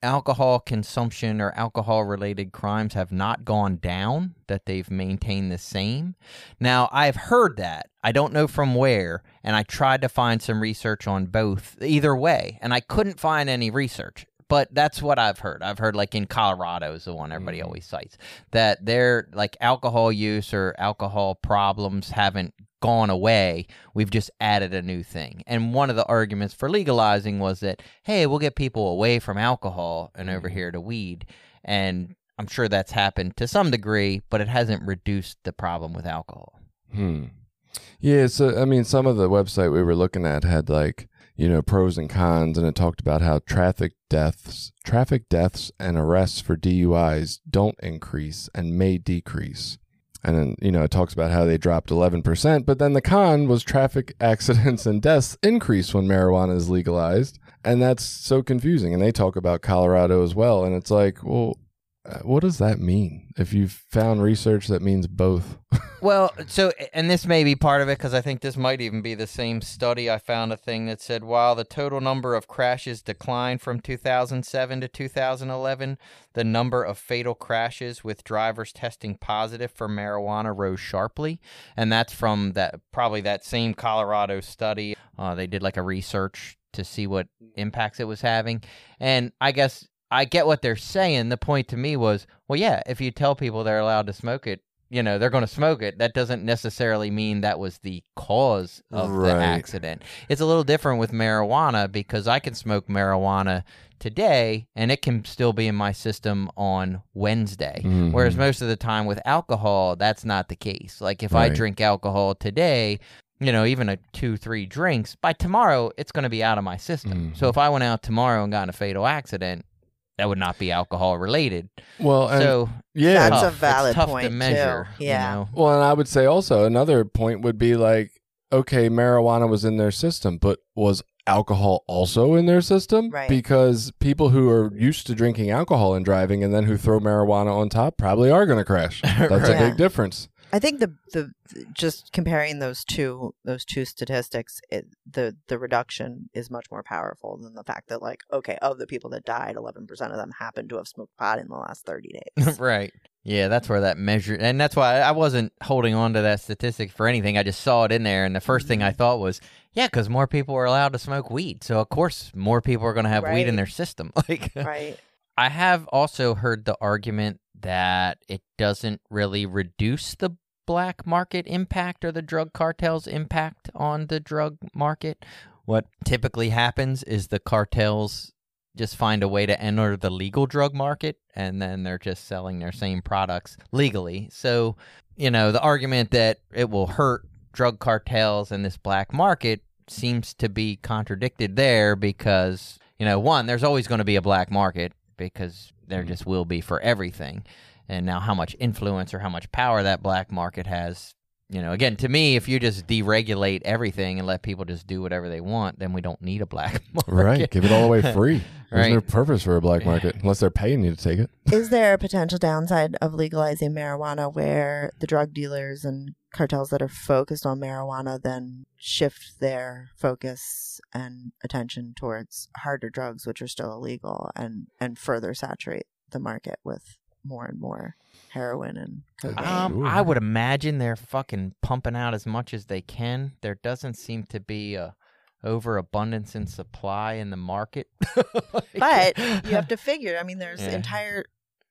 alcohol consumption or alcohol related crimes have not gone down, that they've maintained the same. Now, I've heard that. I don't know from where, and I tried to find some research on both, either way, and I couldn't find any research. But that's what I've heard. I've heard like in Colorado is the one everybody Mhm. always cites that their like alcohol use or alcohol problems haven't gone away. We've just added a new thing. And one of the arguments for legalizing was that, hey, we'll get people away from alcohol and over Mhm. here to weed. And I'm sure that's happened to some degree, but it hasn't reduced the problem with alcohol. Hmm. Yeah, so I mean, some of the website we were looking at had like you know pros and cons, and it talked about how traffic deaths, traffic deaths, and arrests for DUIs don't increase and may decrease. And then you know it talks about how they dropped eleven percent, but then the con was traffic accidents and deaths increase when marijuana is legalized, and that's so confusing. And they talk about Colorado as well, and it's like, well, what does that mean? If you've found research that means both. Well, so and this may be part of it because I think this might even be the same study. I found a thing that said while the total number of crashes declined from 2007 to 2011, the number of fatal crashes with drivers testing positive for marijuana rose sharply, and that's from that probably that same Colorado study. Uh, they did like a research to see what impacts it was having, and I guess I get what they're saying. The point to me was, well, yeah, if you tell people they're allowed to smoke it, you know, they're going to smoke it. That doesn't necessarily mean that was the cause of the accident. It's a little different with marijuana because I can smoke marijuana today and it can still be in my system on Wednesday. Whereas Mhm. most of the time with alcohol, that's not the case. Like if I drink alcohol today, you know, even a two, three drinks, by tomorrow, it's going to be out of my system. Mhm. So if I went out tomorrow and got in a fatal accident, that would not be alcohol related. Well, and so yeah, That's a tough. It's valid tough to point, too. measure. you Yeah. know? Well, and I would say also another point would be like, okay, marijuana was in their system, but was alcohol also in their system? Right. Because people who are used to drinking alcohol and driving and then who throw marijuana on top probably are going to crash. That's a Right. big difference. I think the the just comparing those two those two statistics, it, the the reduction is much more powerful than the fact that like okay, of the people that died, eleven percent of them happened to have smoked pot in the last thirty days. right. Yeah, that's where that measure, and that's why I wasn't holding on to that statistic for anything. I just saw it in there, and the first thing I Mm-hmm. thought was, yeah, because more people are allowed to smoke weed, so of course more people are going to have weed in their system. Like, right. I have also heard the argument that it doesn't really reduce the black market impact or the drug cartels' impact on the drug market. What typically happens is the cartels just find a way to enter the legal drug market and then they're just selling their same products legally. So, you know, the argument that it will hurt drug cartels and this black market seems to be contradicted there because, you know, one, there's always going to be a black market because there Mhm. just will be for everything. And now, how much influence or how much power that black market has, you know, again, to me, if you just deregulate everything and let people just do whatever they want, then we don't need a black market. Right. Give it all away free. There's no Right. purpose for a black market unless they're paying you to take it. Is there a potential downside of legalizing marijuana where the drug dealers and cartels that are focused on marijuana then shift their focus and attention towards harder drugs which are still illegal and and further saturate the market with more and more heroin and cocaine? Um, I would imagine they're fucking pumping out as much as they can. There doesn't seem to be a overabundance in supply in the market. but you have to figure i mean there's Yeah. entire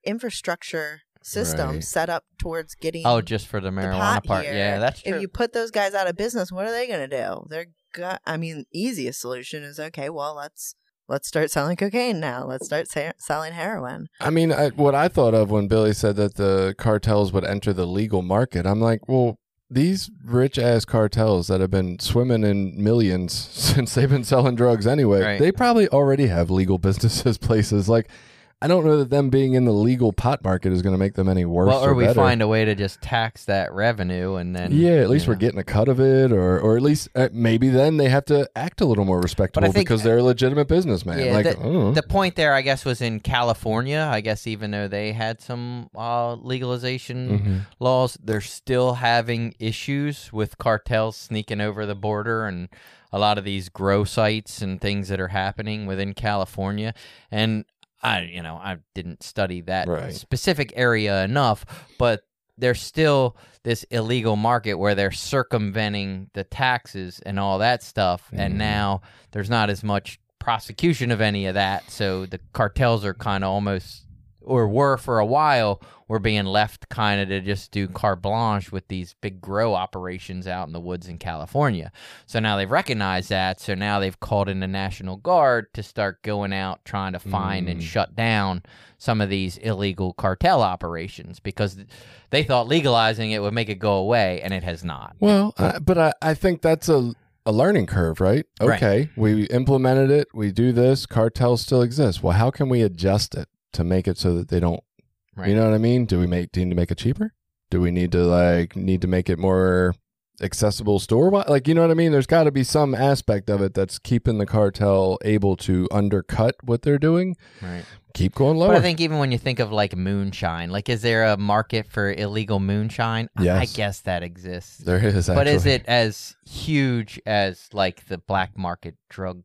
infrastructure systems Right. set up towards getting Oh, just for the the marijuana pot part. here. Yeah, that's true. if you put those guys out of business what are they going to do they're go- i mean easiest solution is okay well let's let's start selling cocaine now let's start sa- selling heroin I mean, I, what I thought of when Billy said that the cartels would enter the legal market, I'm like, well, these rich ass cartels that have been swimming in millions since they've been selling drugs anyway, Right. they probably already have legal businesses, places. Like, I don't know that them being in the legal pot market is going to make them any worse. well, or, or we better. find a way to just tax that revenue and then yeah, at least we're know. getting a cut of it, or or at least uh, maybe then they have to act a little more respectable think- because they're a legitimate businessman. Yeah, like, the-. The point there, I guess, was in California. I guess even though they had some uh, legalization Mhm. laws, they're still having issues with cartels sneaking over the border and a lot of these grow sites and things that are happening within California. And I you know I didn't study that Right. specific area enough, but there's still this illegal market where they're circumventing the taxes and all that stuff, and Mhm. now there's not as much prosecution of any of that, so the cartels are kind of almost or were for a while were being left kind of to just do carte blanche with these big grow operations out in the woods in California. So now they've recognized that. So now they've called in the National Guard to start going out trying to find and Mm. shut down some of these illegal cartel operations because they thought legalizing it would make it go away, and it has not. Well, I, but I, I think that's a a learning curve, right? Right. Okay, we implemented it. We do this. Cartels still exist. Well, how can we adjust it to make it so that they don't? Right. You know what I mean? Do we make do we need to make it cheaper? Do we need to like need to make it more accessible store wide? Like you know what I mean? There's got to be some aspect of it that's keeping the cartel able to undercut what they're doing. Right. Keep going lower. But I think even when you think of like moonshine, like is there a market for illegal moonshine? I- I guess that exists. there is. But is it as huge as like the black market drug?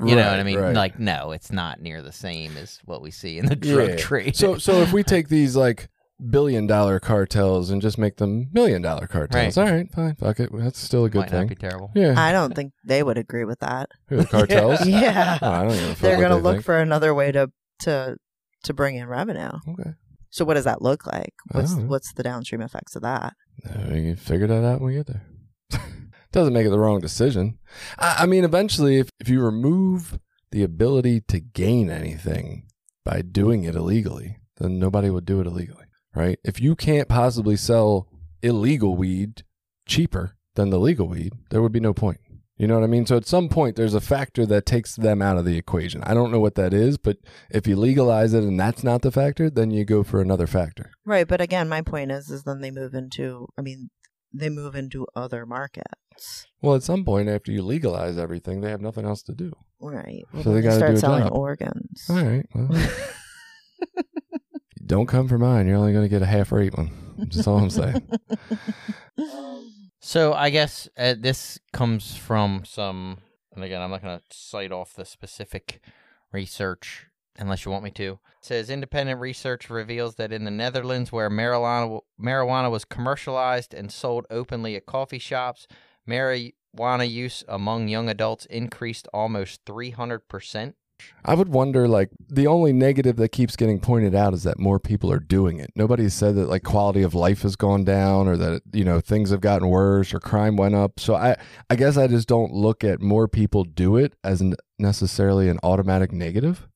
You know what I mean? right. Like, no, it's not near the same as what we see in the drug Yeah. trade. So so if we take these like billion dollar cartels and just make them million dollar cartels, Right. all right, fine, fuck it. That's still a good might not thing. be terrible. Yeah, I don't think they would agree with that. Who, the cartels. Yeah. Oh, I don't even. They're going to look for another way to to to bring in revenue. Okay, So what does that look like? What's what's the downstream effects of that? Uh, we can figure that out when we get there. Doesn't make it the wrong decision. I, I mean, eventually, if if you remove the ability to gain anything by doing it illegally, then nobody would do it illegally, right? If you can't possibly sell illegal weed cheaper than the legal weed, there would be no point. You know what I mean? So at some point, there's a factor that takes them out of the equation. I don't know what that is, but if you legalize it and that's not the factor, then you go for another factor. Right, but again, my point is is then they move into I mean, they move into other markets. Well, at some point, after you legalize everything, they have nothing else to do. Right. So they then gotta start do selling job. organs. All right. Well, don't come for mine. You're only going to get a half rate one. That's all I'm saying. So I guess uh, this comes from some, and again, I'm not going to cite off the specific research unless you want me to. It says independent research reveals that in the Netherlands, where marijuana marijuana was commercialized and sold openly at coffee shops, marijuana use among young adults increased almost 300 percent. I would wonder, like, the only negative that keeps getting pointed out is that more people are doing it. Nobody said that, like, quality of life has gone down or that, you know, things have gotten worse or crime went up. So I, I guess I just don't look at more people do it as necessarily an automatic negative.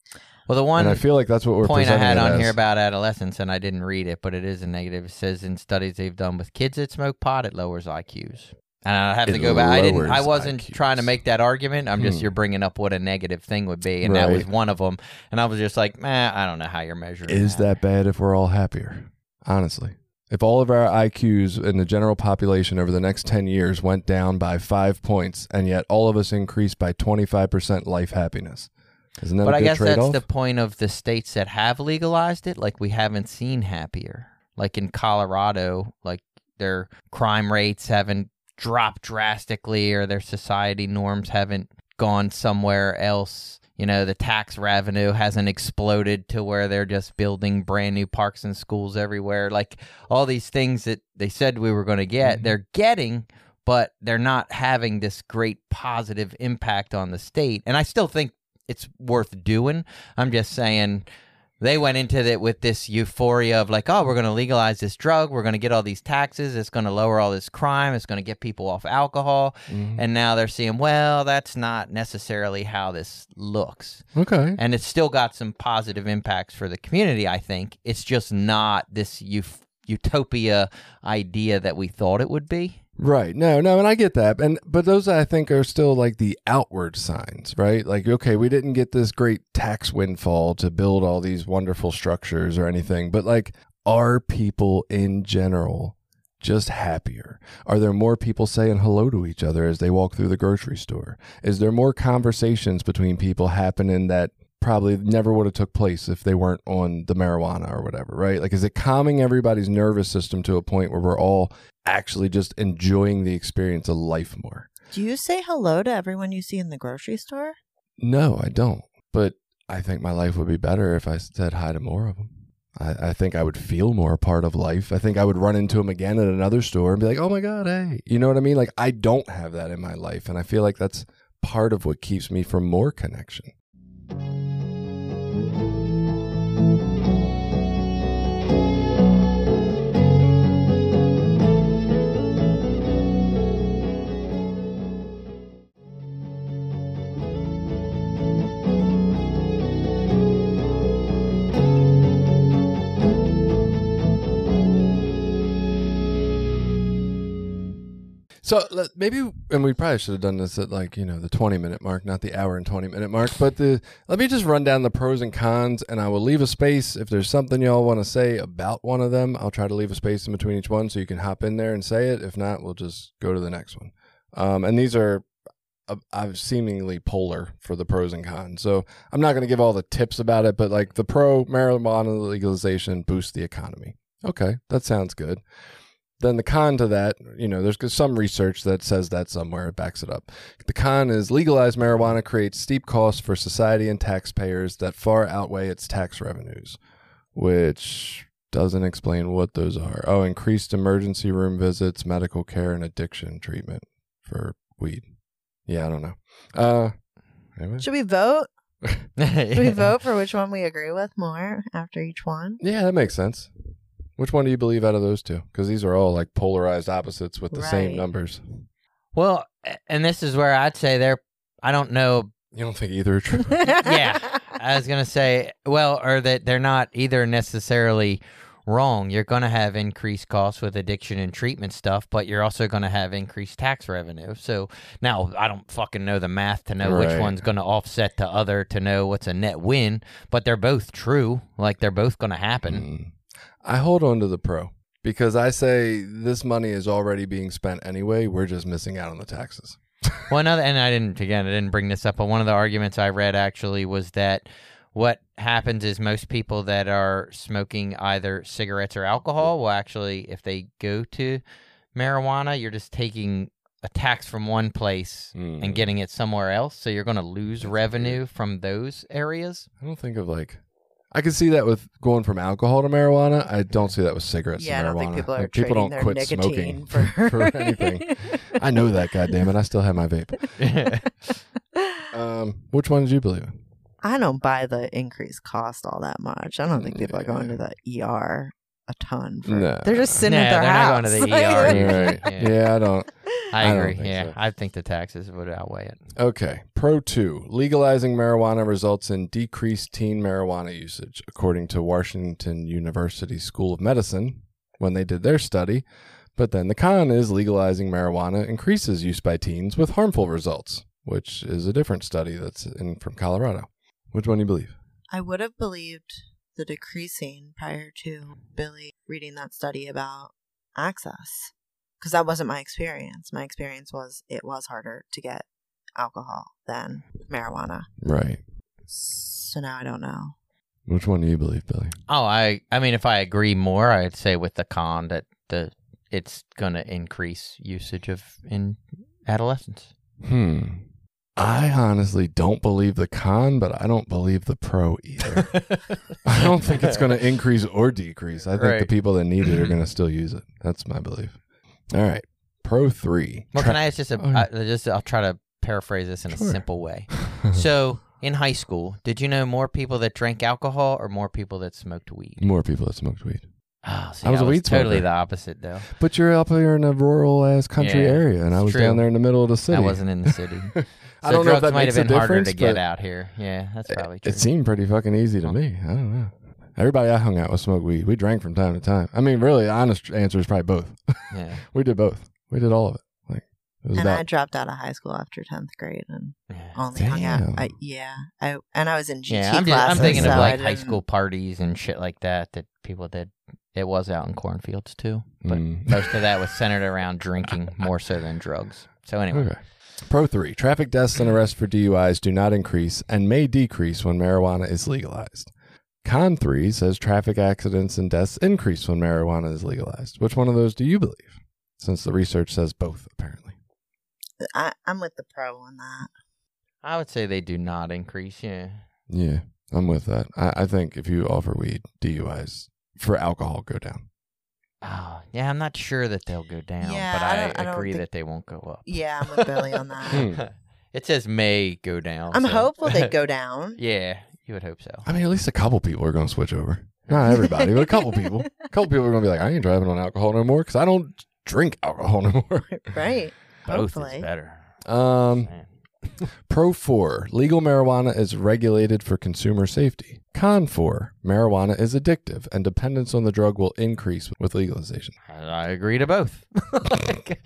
Well, the one and I feel like that's what we're point I had on as. here about adolescence, and I didn't read it, but it is a negative. It says in studies they've done with kids that smoke pot, it lowers IQs. And I have to It go back. I didn't. I wasn't IQs. trying to make that argument. I'm just Hmm. you're bringing up what a negative thing would be, and that was one of them. And I was just like, man, I don't know how you're measuring. Is that bad if we're all happier? Honestly. If all of our IQs in the general population over the next 10 years went down by five points, and yet all of us increased by 25% life happiness, isn't that But I guess trade that's the point of the states that have legalized it. Like we haven't seen happier. Like in Colorado, like their crime rates haven't dropped drastically, or their society norms haven't gone somewhere else. You know, the tax revenue hasn't exploded to where they're just building brand new parks and schools everywhere. Like all these things that they said we were going to get, Mhm. they're getting, but they're not having this great positive impact on the state. And I still think it's worth doing. I'm just saying they went into it with this euphoria of like, oh, we're going to legalize this drug. We're going to get all these taxes. It's going to lower all this crime. It's going to get people off alcohol. Mhm. And now they're seeing, well, that's not necessarily how this looks. Okay. And it's still got some positive impacts for the community, I think. It's just not this euf- utopia idea that we thought it would be. Right. No, no, and I get that. And but those I think are still like the outward signs, right? Like okay, we didn't get this great tax windfall to build all these wonderful structures or anything, but like are people in general just happier? Are there more people saying hello to each other as they walk through the grocery store? Is there more conversations between people happening that probably never would have took place if they weren't on the marijuana or whatever, right? Like is it calming everybody's nervous system to a point where we're all actually just enjoying the experience of life more? Do you say hello to everyone you see in the grocery store? No, I don't. But I think my life would be better if I said hi to more of them. I, I think I would feel more a part of life. I think I would run into them again at another store and be like, oh my God, hey. You know what I mean? Like, I don't have that in my life. And I feel like that's part of what keeps me from more connection. So maybe, and we probably should have done this at like you know the twenty minute mark, not the hour and twenty minute mark. But the let me just run down the pros and cons, and I will leave a space if there's something y'all want to say about one of them. I'll try to leave a space in between each one so you can hop in there and say it. If not, we'll just go to the next one. Um, and these are uh, I've seemingly polar for the pros and cons. So I'm not going to give all the tips about it, but like the pro marijuana legalization boosts the economy. Okay, that sounds good. Then the con to that, you know, there's some research that says that somewhere it backs it up. The con is legalized marijuana creates steep costs for society and taxpayers that far outweigh its tax revenues, which doesn't explain what those are. Oh, increased emergency room visits, medical care, and addiction treatment for weed. Yeah, I don't know. Uh, anyway. Should we vote? Should we vote for which one we agree with more after each one? Yeah, that makes sense. Which one do you believe out of those two? Because these are all like polarized opposites with the same numbers. Well, and this is where I'd say they're. I don't know. You don't think either are true? Yeah. I was gonna say, well, or that they're not either necessarily wrong. You're gonna have increased costs with addiction and treatment stuff, but you're also gonna have increased tax revenue. So now I don't fucking know the math to know which one's gonna offset the other to know what's a net win. But they're both true. Like they're both gonna happen. Mm. I hold on to the pro because I say this money is already being spent anyway. We're just missing out on the taxes. Well, another, and I didn't again, I didn't bring this up, but one of the arguments I read actually was that what happens is most people that are smoking either cigarettes or alcohol will actually, if they go to marijuana, you're just taking a tax from one place Mm. and getting it somewhere else, so you're going to lose That's revenue from those areas. I don't think of like. I can see that with going from alcohol to marijuana. I don't see that with cigarettes yeah, I to marijuana. don't think people are Like, people don't quit smoking for, for anything. I know that. God damn it! I still have my vape. Um, which one did you believe in? I don't buy the increased cost all that much. I don't think people are going to the ER a ton. For, Nah. They're just sitting Nah, at their they're not house. going to the ER. right. Yeah. Yeah. I don't. I I don't agree. yeah, so. I think the taxes would outweigh it. Okay. Pro two: legalizing marijuana results in decreased teen marijuana usage, according to Washington University School of Medicine when they did their study. But then the con is legalizing marijuana increases use by teens with harmful results, which is a different study that's in from Colorado. Which one do you believe? I would have believed the decreasing prior to Billy reading that study about access because that wasn't my experience. My experience was it was harder to get alcohol than marijuana. Right. So now I don't know. Which one do you believe, Billy? Oh, I I mean, if I agree more, I'd say with the con that the it's going to increase usage of in adolescents. Hmm. I honestly don't believe the con, but I don't believe the pro either. I don't think it's going to increase or decrease. I think the people that need it are mm-hmm. going to still use it. That's my belief. All right. Pro three. Well, can I ask just a Oh, yeah. I- just I'll try to paraphrase this in a Sure. simple way. so, in high school, did you know more people that drank alcohol or more people that smoked weed? More people that smoked weed. Oh, see, I was a weed totally smoker. the opposite though. But you're up here in a rural ass country Yeah, area, and I it's was true. down there in the middle of the city. I wasn't in the city. I So don't know if drugs that might makes have a been harder difference, to get but out here. Yeah, that's probably it, true. it seemed pretty fucking easy to me. I don't know. Everybody I hung out with smoked weed. We drank from time to time. I mean, really, the honest answer is probably both. yeah. we did both. We did all of it. Like it was And I about dropped out of high school after tenth grade and yeah. only hung out. Damn. I, yeah, I and I was in GT Yeah, I'm, just, I'm classes. thinking so of I like high didn't- school parties and shit like that that people did. It was out in cornfields too, but Mm. most of that was centered around drinking more so than drugs. So anyway, Okay. Pro three: traffic deaths and arrests for DUIs do not increase and may decrease when marijuana is legalized. Con three says traffic accidents and deaths increase when marijuana is legalized. Which one of those do you believe? Since the research says both, apparently. I, I'm with the pro on that. I would say they do not increase. Yeah, Yeah. I'm with that. I, I think if you offer weed, DUIs for alcohol go down. Oh, yeah, I'm not sure that they'll go down, Yeah, but I I, don't- I don't agree think- that they won't go up. Yeah, I'm with Billy on that. Hmm. it says may go down. I'm so- hopeful they go down. yeah, you would hope so. I mean, at least a couple people are going to switch over. Not everybody, but a couple people. A couple people are going to be like, I ain't driving on alcohol no more because I don't drink alcohol no more. Right. Both Hopefully. is better. Um, Man. Pro 4, legal marijuana is regulated for consumer safety. Con 4, marijuana is addictive and dependence on the drug will increase with legalization. I I agree to both. Like,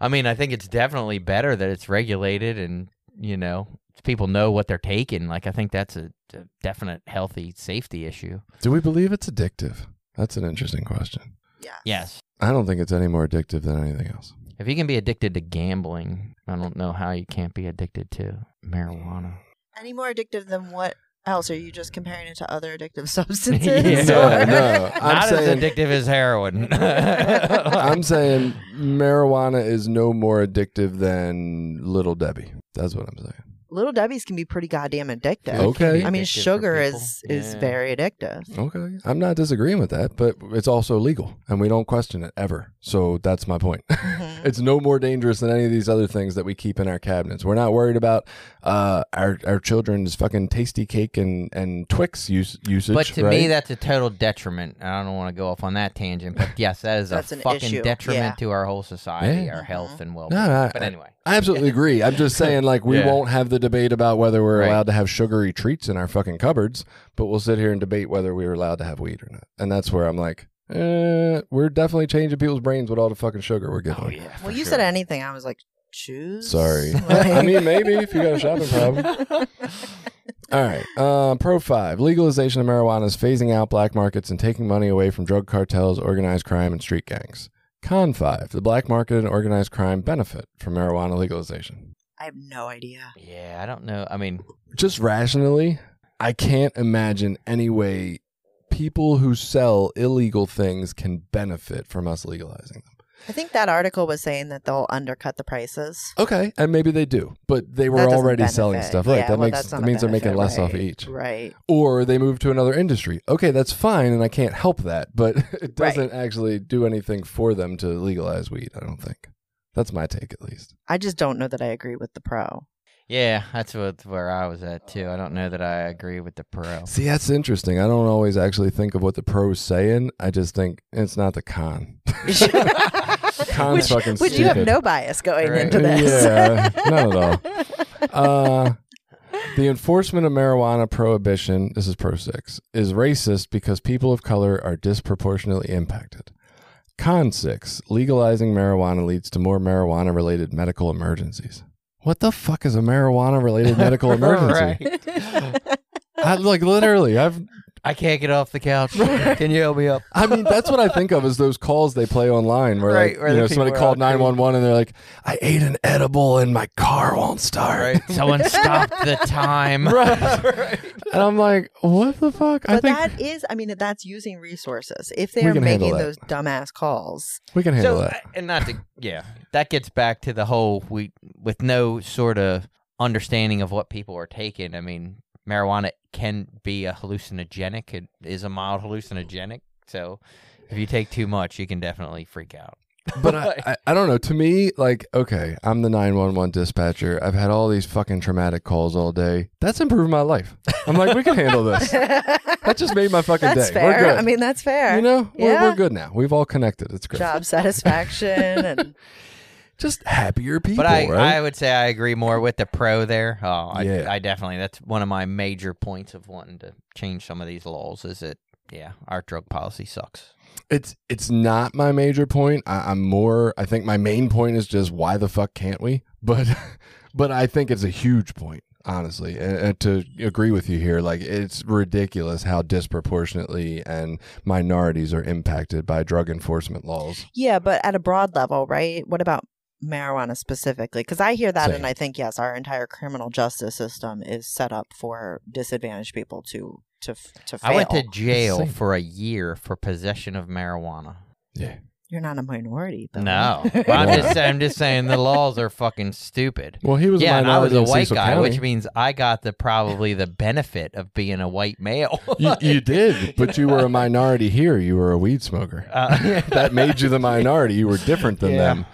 I mean, I think it's definitely better that it's regulated and, you know, people know what they're taking. Like, I think that's a, a definite healthy safety issue. Do we believe it's addictive? That's an interesting question. Yes. Yes. I don't think it's any more addictive than anything else. If you can be addicted to gambling, I don't know how you can't be addicted to marijuana. Any more addictive than what else? Are you just comparing it to other addictive substances? Yeah. or- No, no. I'm Not saying- as addictive as heroin. I'm saying marijuana is no more addictive than Little Debbie. That's what I'm saying. Little Debbie's can be pretty goddamn addictive. Okay. I mean, Addictive sugar is is Yeah. very addictive. Okay. I'm not disagreeing with that, but it's also legal and we don't question it ever. So that's my point. Mhm. it's no more dangerous than any of these other things that we keep in our cabinets. We're not worried about uh, our our children's fucking Tastykake and, and Twix use, usage. But to right? me, that's a total detriment. I don't want to go off on that tangent, but yes, that is That's a an fucking issue, detriment yeah. to our whole society, Yeah. our health Mhm. and well No, being. no, I- but anyway, I absolutely agree. I'm just saying, like, we Yeah. won't have the debate about whether we're Right. allowed to have sugary treats in our fucking cupboards, but we'll sit here and debate whether we were allowed to have weed or not. And that's where I'm like, eh, we're definitely changing people's brains with all the fucking sugar we're giving. oh yeah. Well, for you sure. said anything. I was like, choose. Sorry. Like- I mean, maybe if you got a shopping problem. All right. Uh, Pro 5. Legalization of marijuana is phasing out black markets and taking money away from drug cartels, organized crime, and street gangs. Con 5. The black market and organized crime benefit from marijuana legalization. I have no idea. Yeah, I don't know. I mean, Just rationally, I can't imagine any way people who sell illegal things can benefit from us legalizing them. I think that article was saying that they'll undercut the prices. Okay, and maybe they do, but they were That doesn't already selling stuff. Right, Yeah, that well, makes that not a means they're making benefit, less off right. each. Right. or they move to another industry. Okay, that's fine, and I can't help that, but it doesn't actually do anything for them to legalize weed. I don't think. That's my take, at least. I just don't know that I agree with the pro. yeah, that's what where I was at too. I don't know that I agree with the pro. See, that's interesting. I don't always actually think of what the pro's saying. I just think it's not the con. Con's which, fucking which you have no bias going Right. into this. Yeah, not at Uh, the enforcement of marijuana prohibition, this is Pro 6, is racist because people of color are disproportionately impacted. Con 6, legalizing marijuana leads to more marijuana related medical emergencies. What the fuck is a marijuana related medical emergency? I, like literally, I've I can't get off the couch. Can you help me up? I mean, that's what I think of as those calls they play online where, Right, like, where you the know, somebody people are called all crazy. 911 and they're like, I ate an edible and my car won't start. Right. Someone stopped the time. Right. And I'm like, what the fuck? I But think that is, I mean, that's using resources. If We they're can handle making that. those dumbass calls, we can handle so, that. and not to, yeah, that gets back to the whole we with no sort of understanding of what people are taking. I mean, marijuana can be a hallucinogenic. It is a mild hallucinogenic. So, if you take too much, you can definitely freak out. But I, I, I don't know. To me, like, okay, I'm the 911 dispatcher. I've had all these fucking traumatic calls all day. That's improved my life. I'm like, we can handle this. That just made my fucking that's day. fair. We're good. I mean, that's fair. you know, we're, we're good now. We've all connected. It's great. job satisfaction and Just happier people, But I, right? I would say I agree more with the pro there. Oh, I, Yeah. I definitely that's one of my major points of wanting to change some of these laws. Is that yeah, our drug policy sucks. It's it's not my major point. I, I'm more. I think my main point is just why the fuck can't we? But but I think it's a huge point, honestly. And, and to agree with you here, like it's ridiculous how disproportionately and minorities are impacted by drug enforcement laws. yeah, but at a broad level, right? What about marijuana specifically? Because I hear that Same. and I think yes, our entire criminal justice system is set up for disadvantaged people to to to fail. I went to jail Same. for a year for possession of marijuana. Yeah. You're not a minority. Billy. No, But I'm just I'm just saying the laws are fucking stupid. Well, he was yeah, a and I was a white Cecil guy, County. which means I got the probably the benefit of being a white male. you, you did, but you were a minority here. You were a weed smoker. Uh, that made you the minority. You were different than Yeah. them.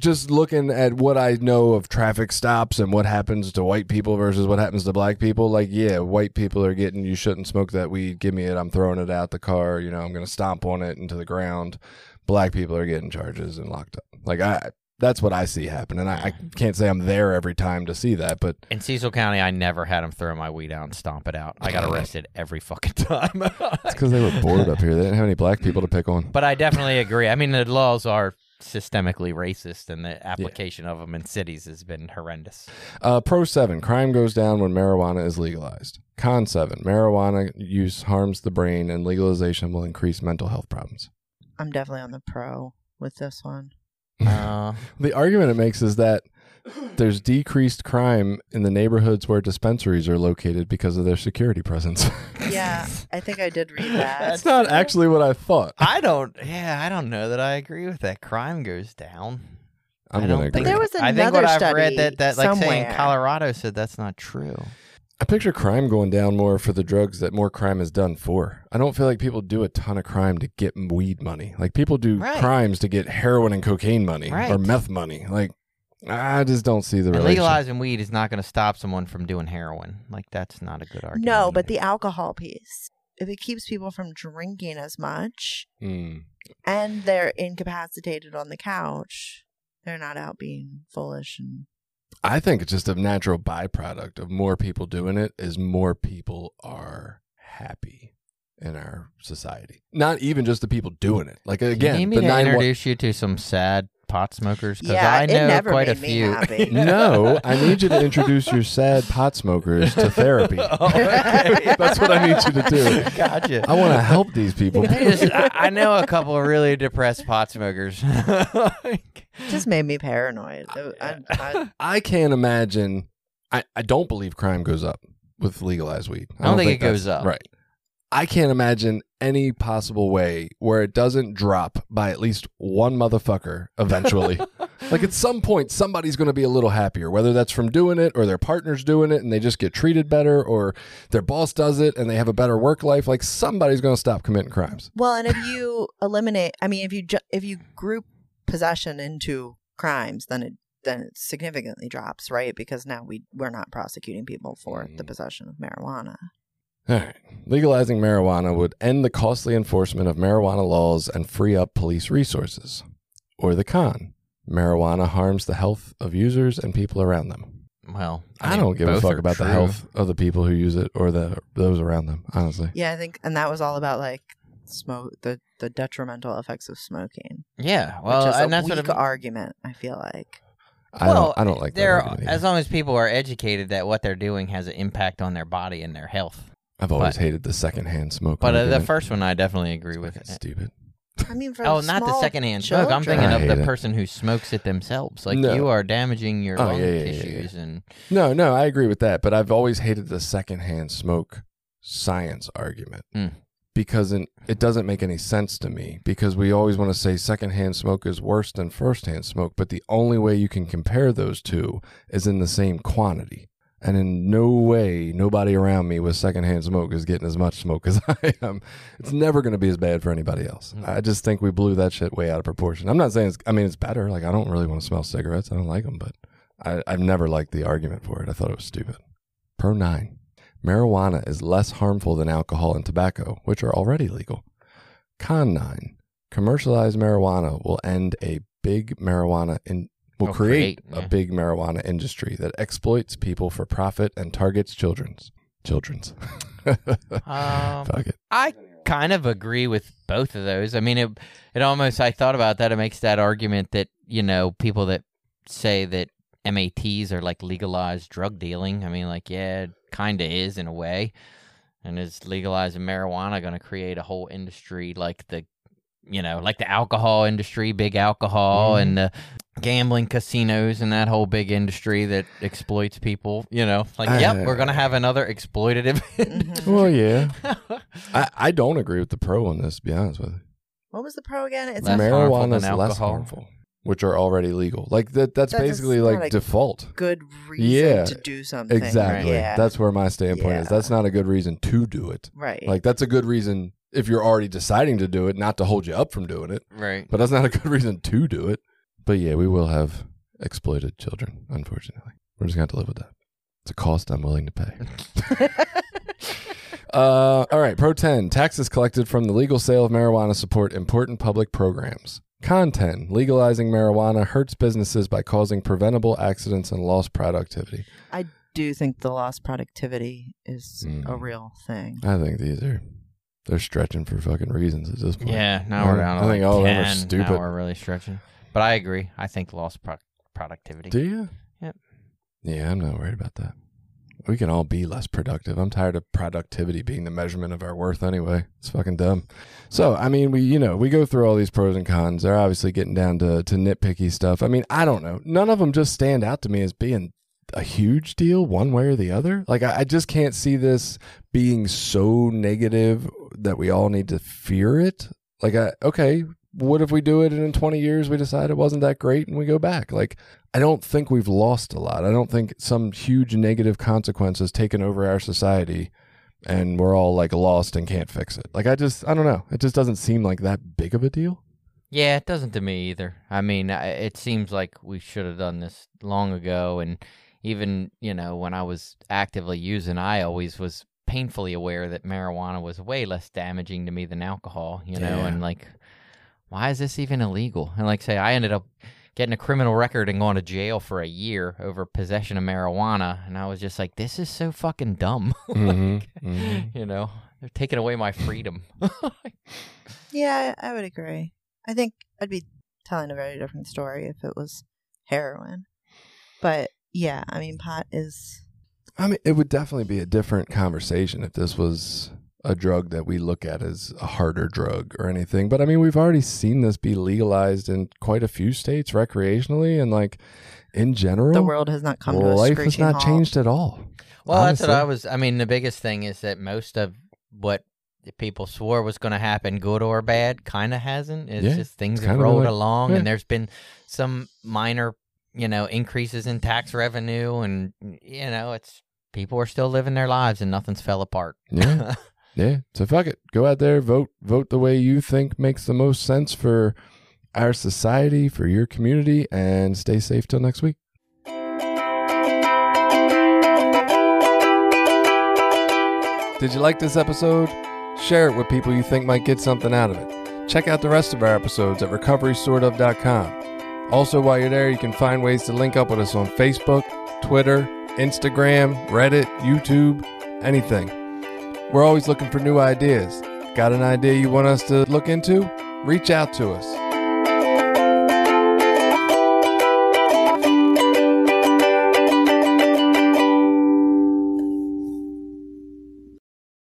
Just looking at what I know of traffic stops and what happens to white people versus what happens to black people, like, yeah, white people are getting, you shouldn't smoke that weed. Give me it. I'm throwing it out the car. You know, I'm going to stomp on it into the ground. Black people are getting charges and locked up. Like, I, that's what I see happen. And I, I can't say I'm there every time to see that, but In Cecil County, I never had them throw my weed out and stomp it out. I got arrested every fucking time. it's because they were bored up here. They didn't have any black people to pick on. but I definitely agree. I mean, the laws are systemically racist, and the application of them in cities has been horrendous. Uh, Pro 7, crime goes down when marijuana is legalized. Con 7, marijuana use harms the brain and legalization will increase mental health problems. I'm definitely on the pro with this one. Uh, The argument it makes is that there's decreased crime in the neighborhoods where dispensaries are located because of their security presence. Yeah, I think I did read that. That's not actually what I thought. I don't. Yeah, I don't know that I agree with that. Crime goes down. I'm I don't to agree. think There was another I think another what I've read that that like saying somewhere. Colorado said that's not true. I picture crime going down more for the drugs that more crime is done for. I don't feel like people do a ton of crime to get weed money. Like people do Right. crimes to get heroin and cocaine money Right. or meth money. Like I just don't see the And legalizing weed is not going to stop someone from doing heroin. Like that's not a good argument. No, but the alcohol piece. If it keeps people from drinking as much Mm. and they're incapacitated on the couch, they're not out being foolish and I think it's just a natural byproduct of more people doing it is more people are happy in our society. Not even just the people doing it. Like Do you again, need me the to nine one. introduce you to some sad pot smokers because Yeah, I it know never quite a made me few. happy. No, I need you to introduce your sad pot smokers to therapy. Oh, okay. That's what I need you to do. Gotcha. I want to help these people. I, just, I, I know a couple of really depressed pot smokers. Like, just made me paranoid. I, I, I can't imagine. I, I don't believe crime goes up with legalized weed. I don't think it goes up. Right. I can't imagine any possible way where it doesn't drop by at least one motherfucker eventually. like at some point, somebody's going to be a little happier, whether that's from doing it or their partner's doing it and they just get treated better or their boss does it and they have a better work life. Like somebody's going to stop committing crimes. well, and if you eliminate, I mean, if you ju- if you group possession into crimes, then it then it significantly drops, right? Because now we we're not prosecuting people for the Mhm. possession of marijuana. All right. Legalizing marijuana would end the costly enforcement of marijuana laws and free up police resources. Or the con marijuana harms the health of users and people around them. well, I, mean, don't give a fuck are about the health of the people who use it or the those around them, honestly. Yeah, I think, and that was all about like smoke, the the detrimental effects of smoking, Yeah, well, which is and a that's weak what I'm, argument. I feel like. I well, don't I don't like that. as long as people are educated that what they're doing has an impact on their body and their health. I've always but- hated the secondhand smoke. But uh, the first one, I definitely agree with. Fucking stupid. I mean, for Oh, not the small secondhand smoke. I'm thinking of the it. person who smokes it themselves. Like No. you are damaging your Oh, lung yeah, yeah, yeah, yeah. tissues, and No, no, I agree with that. But I've always hated the secondhand smoke science argument Mm. because it, it doesn't make any sense to me. Because we always want to say secondhand smoke is worse than firsthand smoke, but the only way you can compare those two is in the same quantity. And in no way, nobody around me with secondhand smoke is getting as much smoke as I am. It's never going to be as bad for anybody else. Mm. I just think we blew that shit way out of proportion. I'm not saying it's, I mean, it's better. Like, I don't really want to smell cigarettes. I don't like them, but I, I've never liked the argument for it. I thought it was stupid. Pro 9. Marijuana is less harmful than alcohol and tobacco, which are already legal. Con 9. Commercialized marijuana will end a big marijuana in will Will create, create, yeah. a big marijuana industry that exploits people for profit and targets children's children's. um, Fuck it. I kind of agree with both of those. I mean, it it almost I thought about that. It makes that argument that you know people that say that MATs are like legalized drug dealing. I mean, like yeah, it kind of is in a way. And is legalizing marijuana going to create a whole industry like the you know, like the alcohol industry, big alcohol, Mhm. and the gambling casinos, and that whole big industry that exploits people. You know, like, yep, Uh, we're gonna have another exploitative. Mhm. Well, yeah. I, I don't agree with the pro on this, to be honest with you. What was the pro again? It's Less Marijuana is than less alcohol. harmful, which are already legal. Like that. That's That is basically not like default. good reason Yeah, to do something. Exactly. Yeah. That's where my standpoint is. That's not a good reason to do it. right. Like that's a good reason if you're already deciding to do it, not to hold you up from doing it. Right. But that's not a good reason to do it. But yeah, we will have exploited children, unfortunately. We're just gonna have to live with that. It's a cost I'm willing to pay. uh, all right, Pro 10. Taxes collected from the legal sale of marijuana support important public programs. Con 10. Legalizing marijuana hurts businesses by causing preventable accidents and lost productivity. I do think the lost productivity is Mm. a real thing. I think these are they're stretching for fucking reasons at this point. Yeah, now we're down I think all of them are stupid. Now we're really stretching. But I agree. I think lost pro- productivity. Do you? Yep. Yeah, I'm not worried about that. We can all be less productive. I'm tired of productivity being the measurement of our worth anyway. It's fucking dumb. So, I mean, we, you know, we go through all these pros and cons. They're obviously getting down to, to nitpicky stuff. I mean, I don't know. None of them just stand out to me as being a huge deal one way or the other. Like, I, I just can't see this being so negative that we all need to fear it. Like, I, okay, what if we do it and in 20 years we decide it wasn't that great and we go back? Like, I don't think we've lost a lot. I don't think some huge negative consequence has taken over our society and we're all like lost and can't fix it. Like, I just, I don't know. It just doesn't seem like that big of a deal. Yeah, it doesn't to me either. I mean, it seems like we should have done this long ago. And even, you know, when I was actively using, I always was painfully aware that marijuana was way less damaging to me than alcohol, you know, Yeah. and like, why is this even illegal? And like, say, I ended up getting a criminal record and going to jail for a year over possession of marijuana. And I was just like, this is so fucking dumb. Mm-hmm. Mhm. you know, they're taking away my freedom. Yeah, I I would agree. I think I'd be telling a very different story if it was heroin. But yeah, I mean, pot is. I mean, it would definitely be a different conversation if this was a drug that we look at as a harder drug or anything. But I mean, we've already seen this be legalized in quite a few states recreationally, and like in general, The world has not come to a life has not halt. changed at all. Well, that's what. I was. I mean, the biggest thing is that most of what people swore was going to happen, good or bad, kind of hasn't. It's Yeah, just things it's have rolled like- along, yeah. and there's been some minor, you know, increases in tax revenue, and you know, it's people are still living their lives, and nothing's fell apart. Yeah. Yeah. So fuck it. Go out there, vote, vote the way you think makes the most sense for our society, for your community, and stay safe till next week. Did you like this episode? Share it with people you think might get something out of it. Check out the rest of our episodes at recoverysortof.com. Also, while you're there, you can find ways to link up with us on Facebook, Twitter, Instagram, Reddit, YouTube, anything. We're always looking for new ideas. Got an idea you want us to look into? Reach out to us.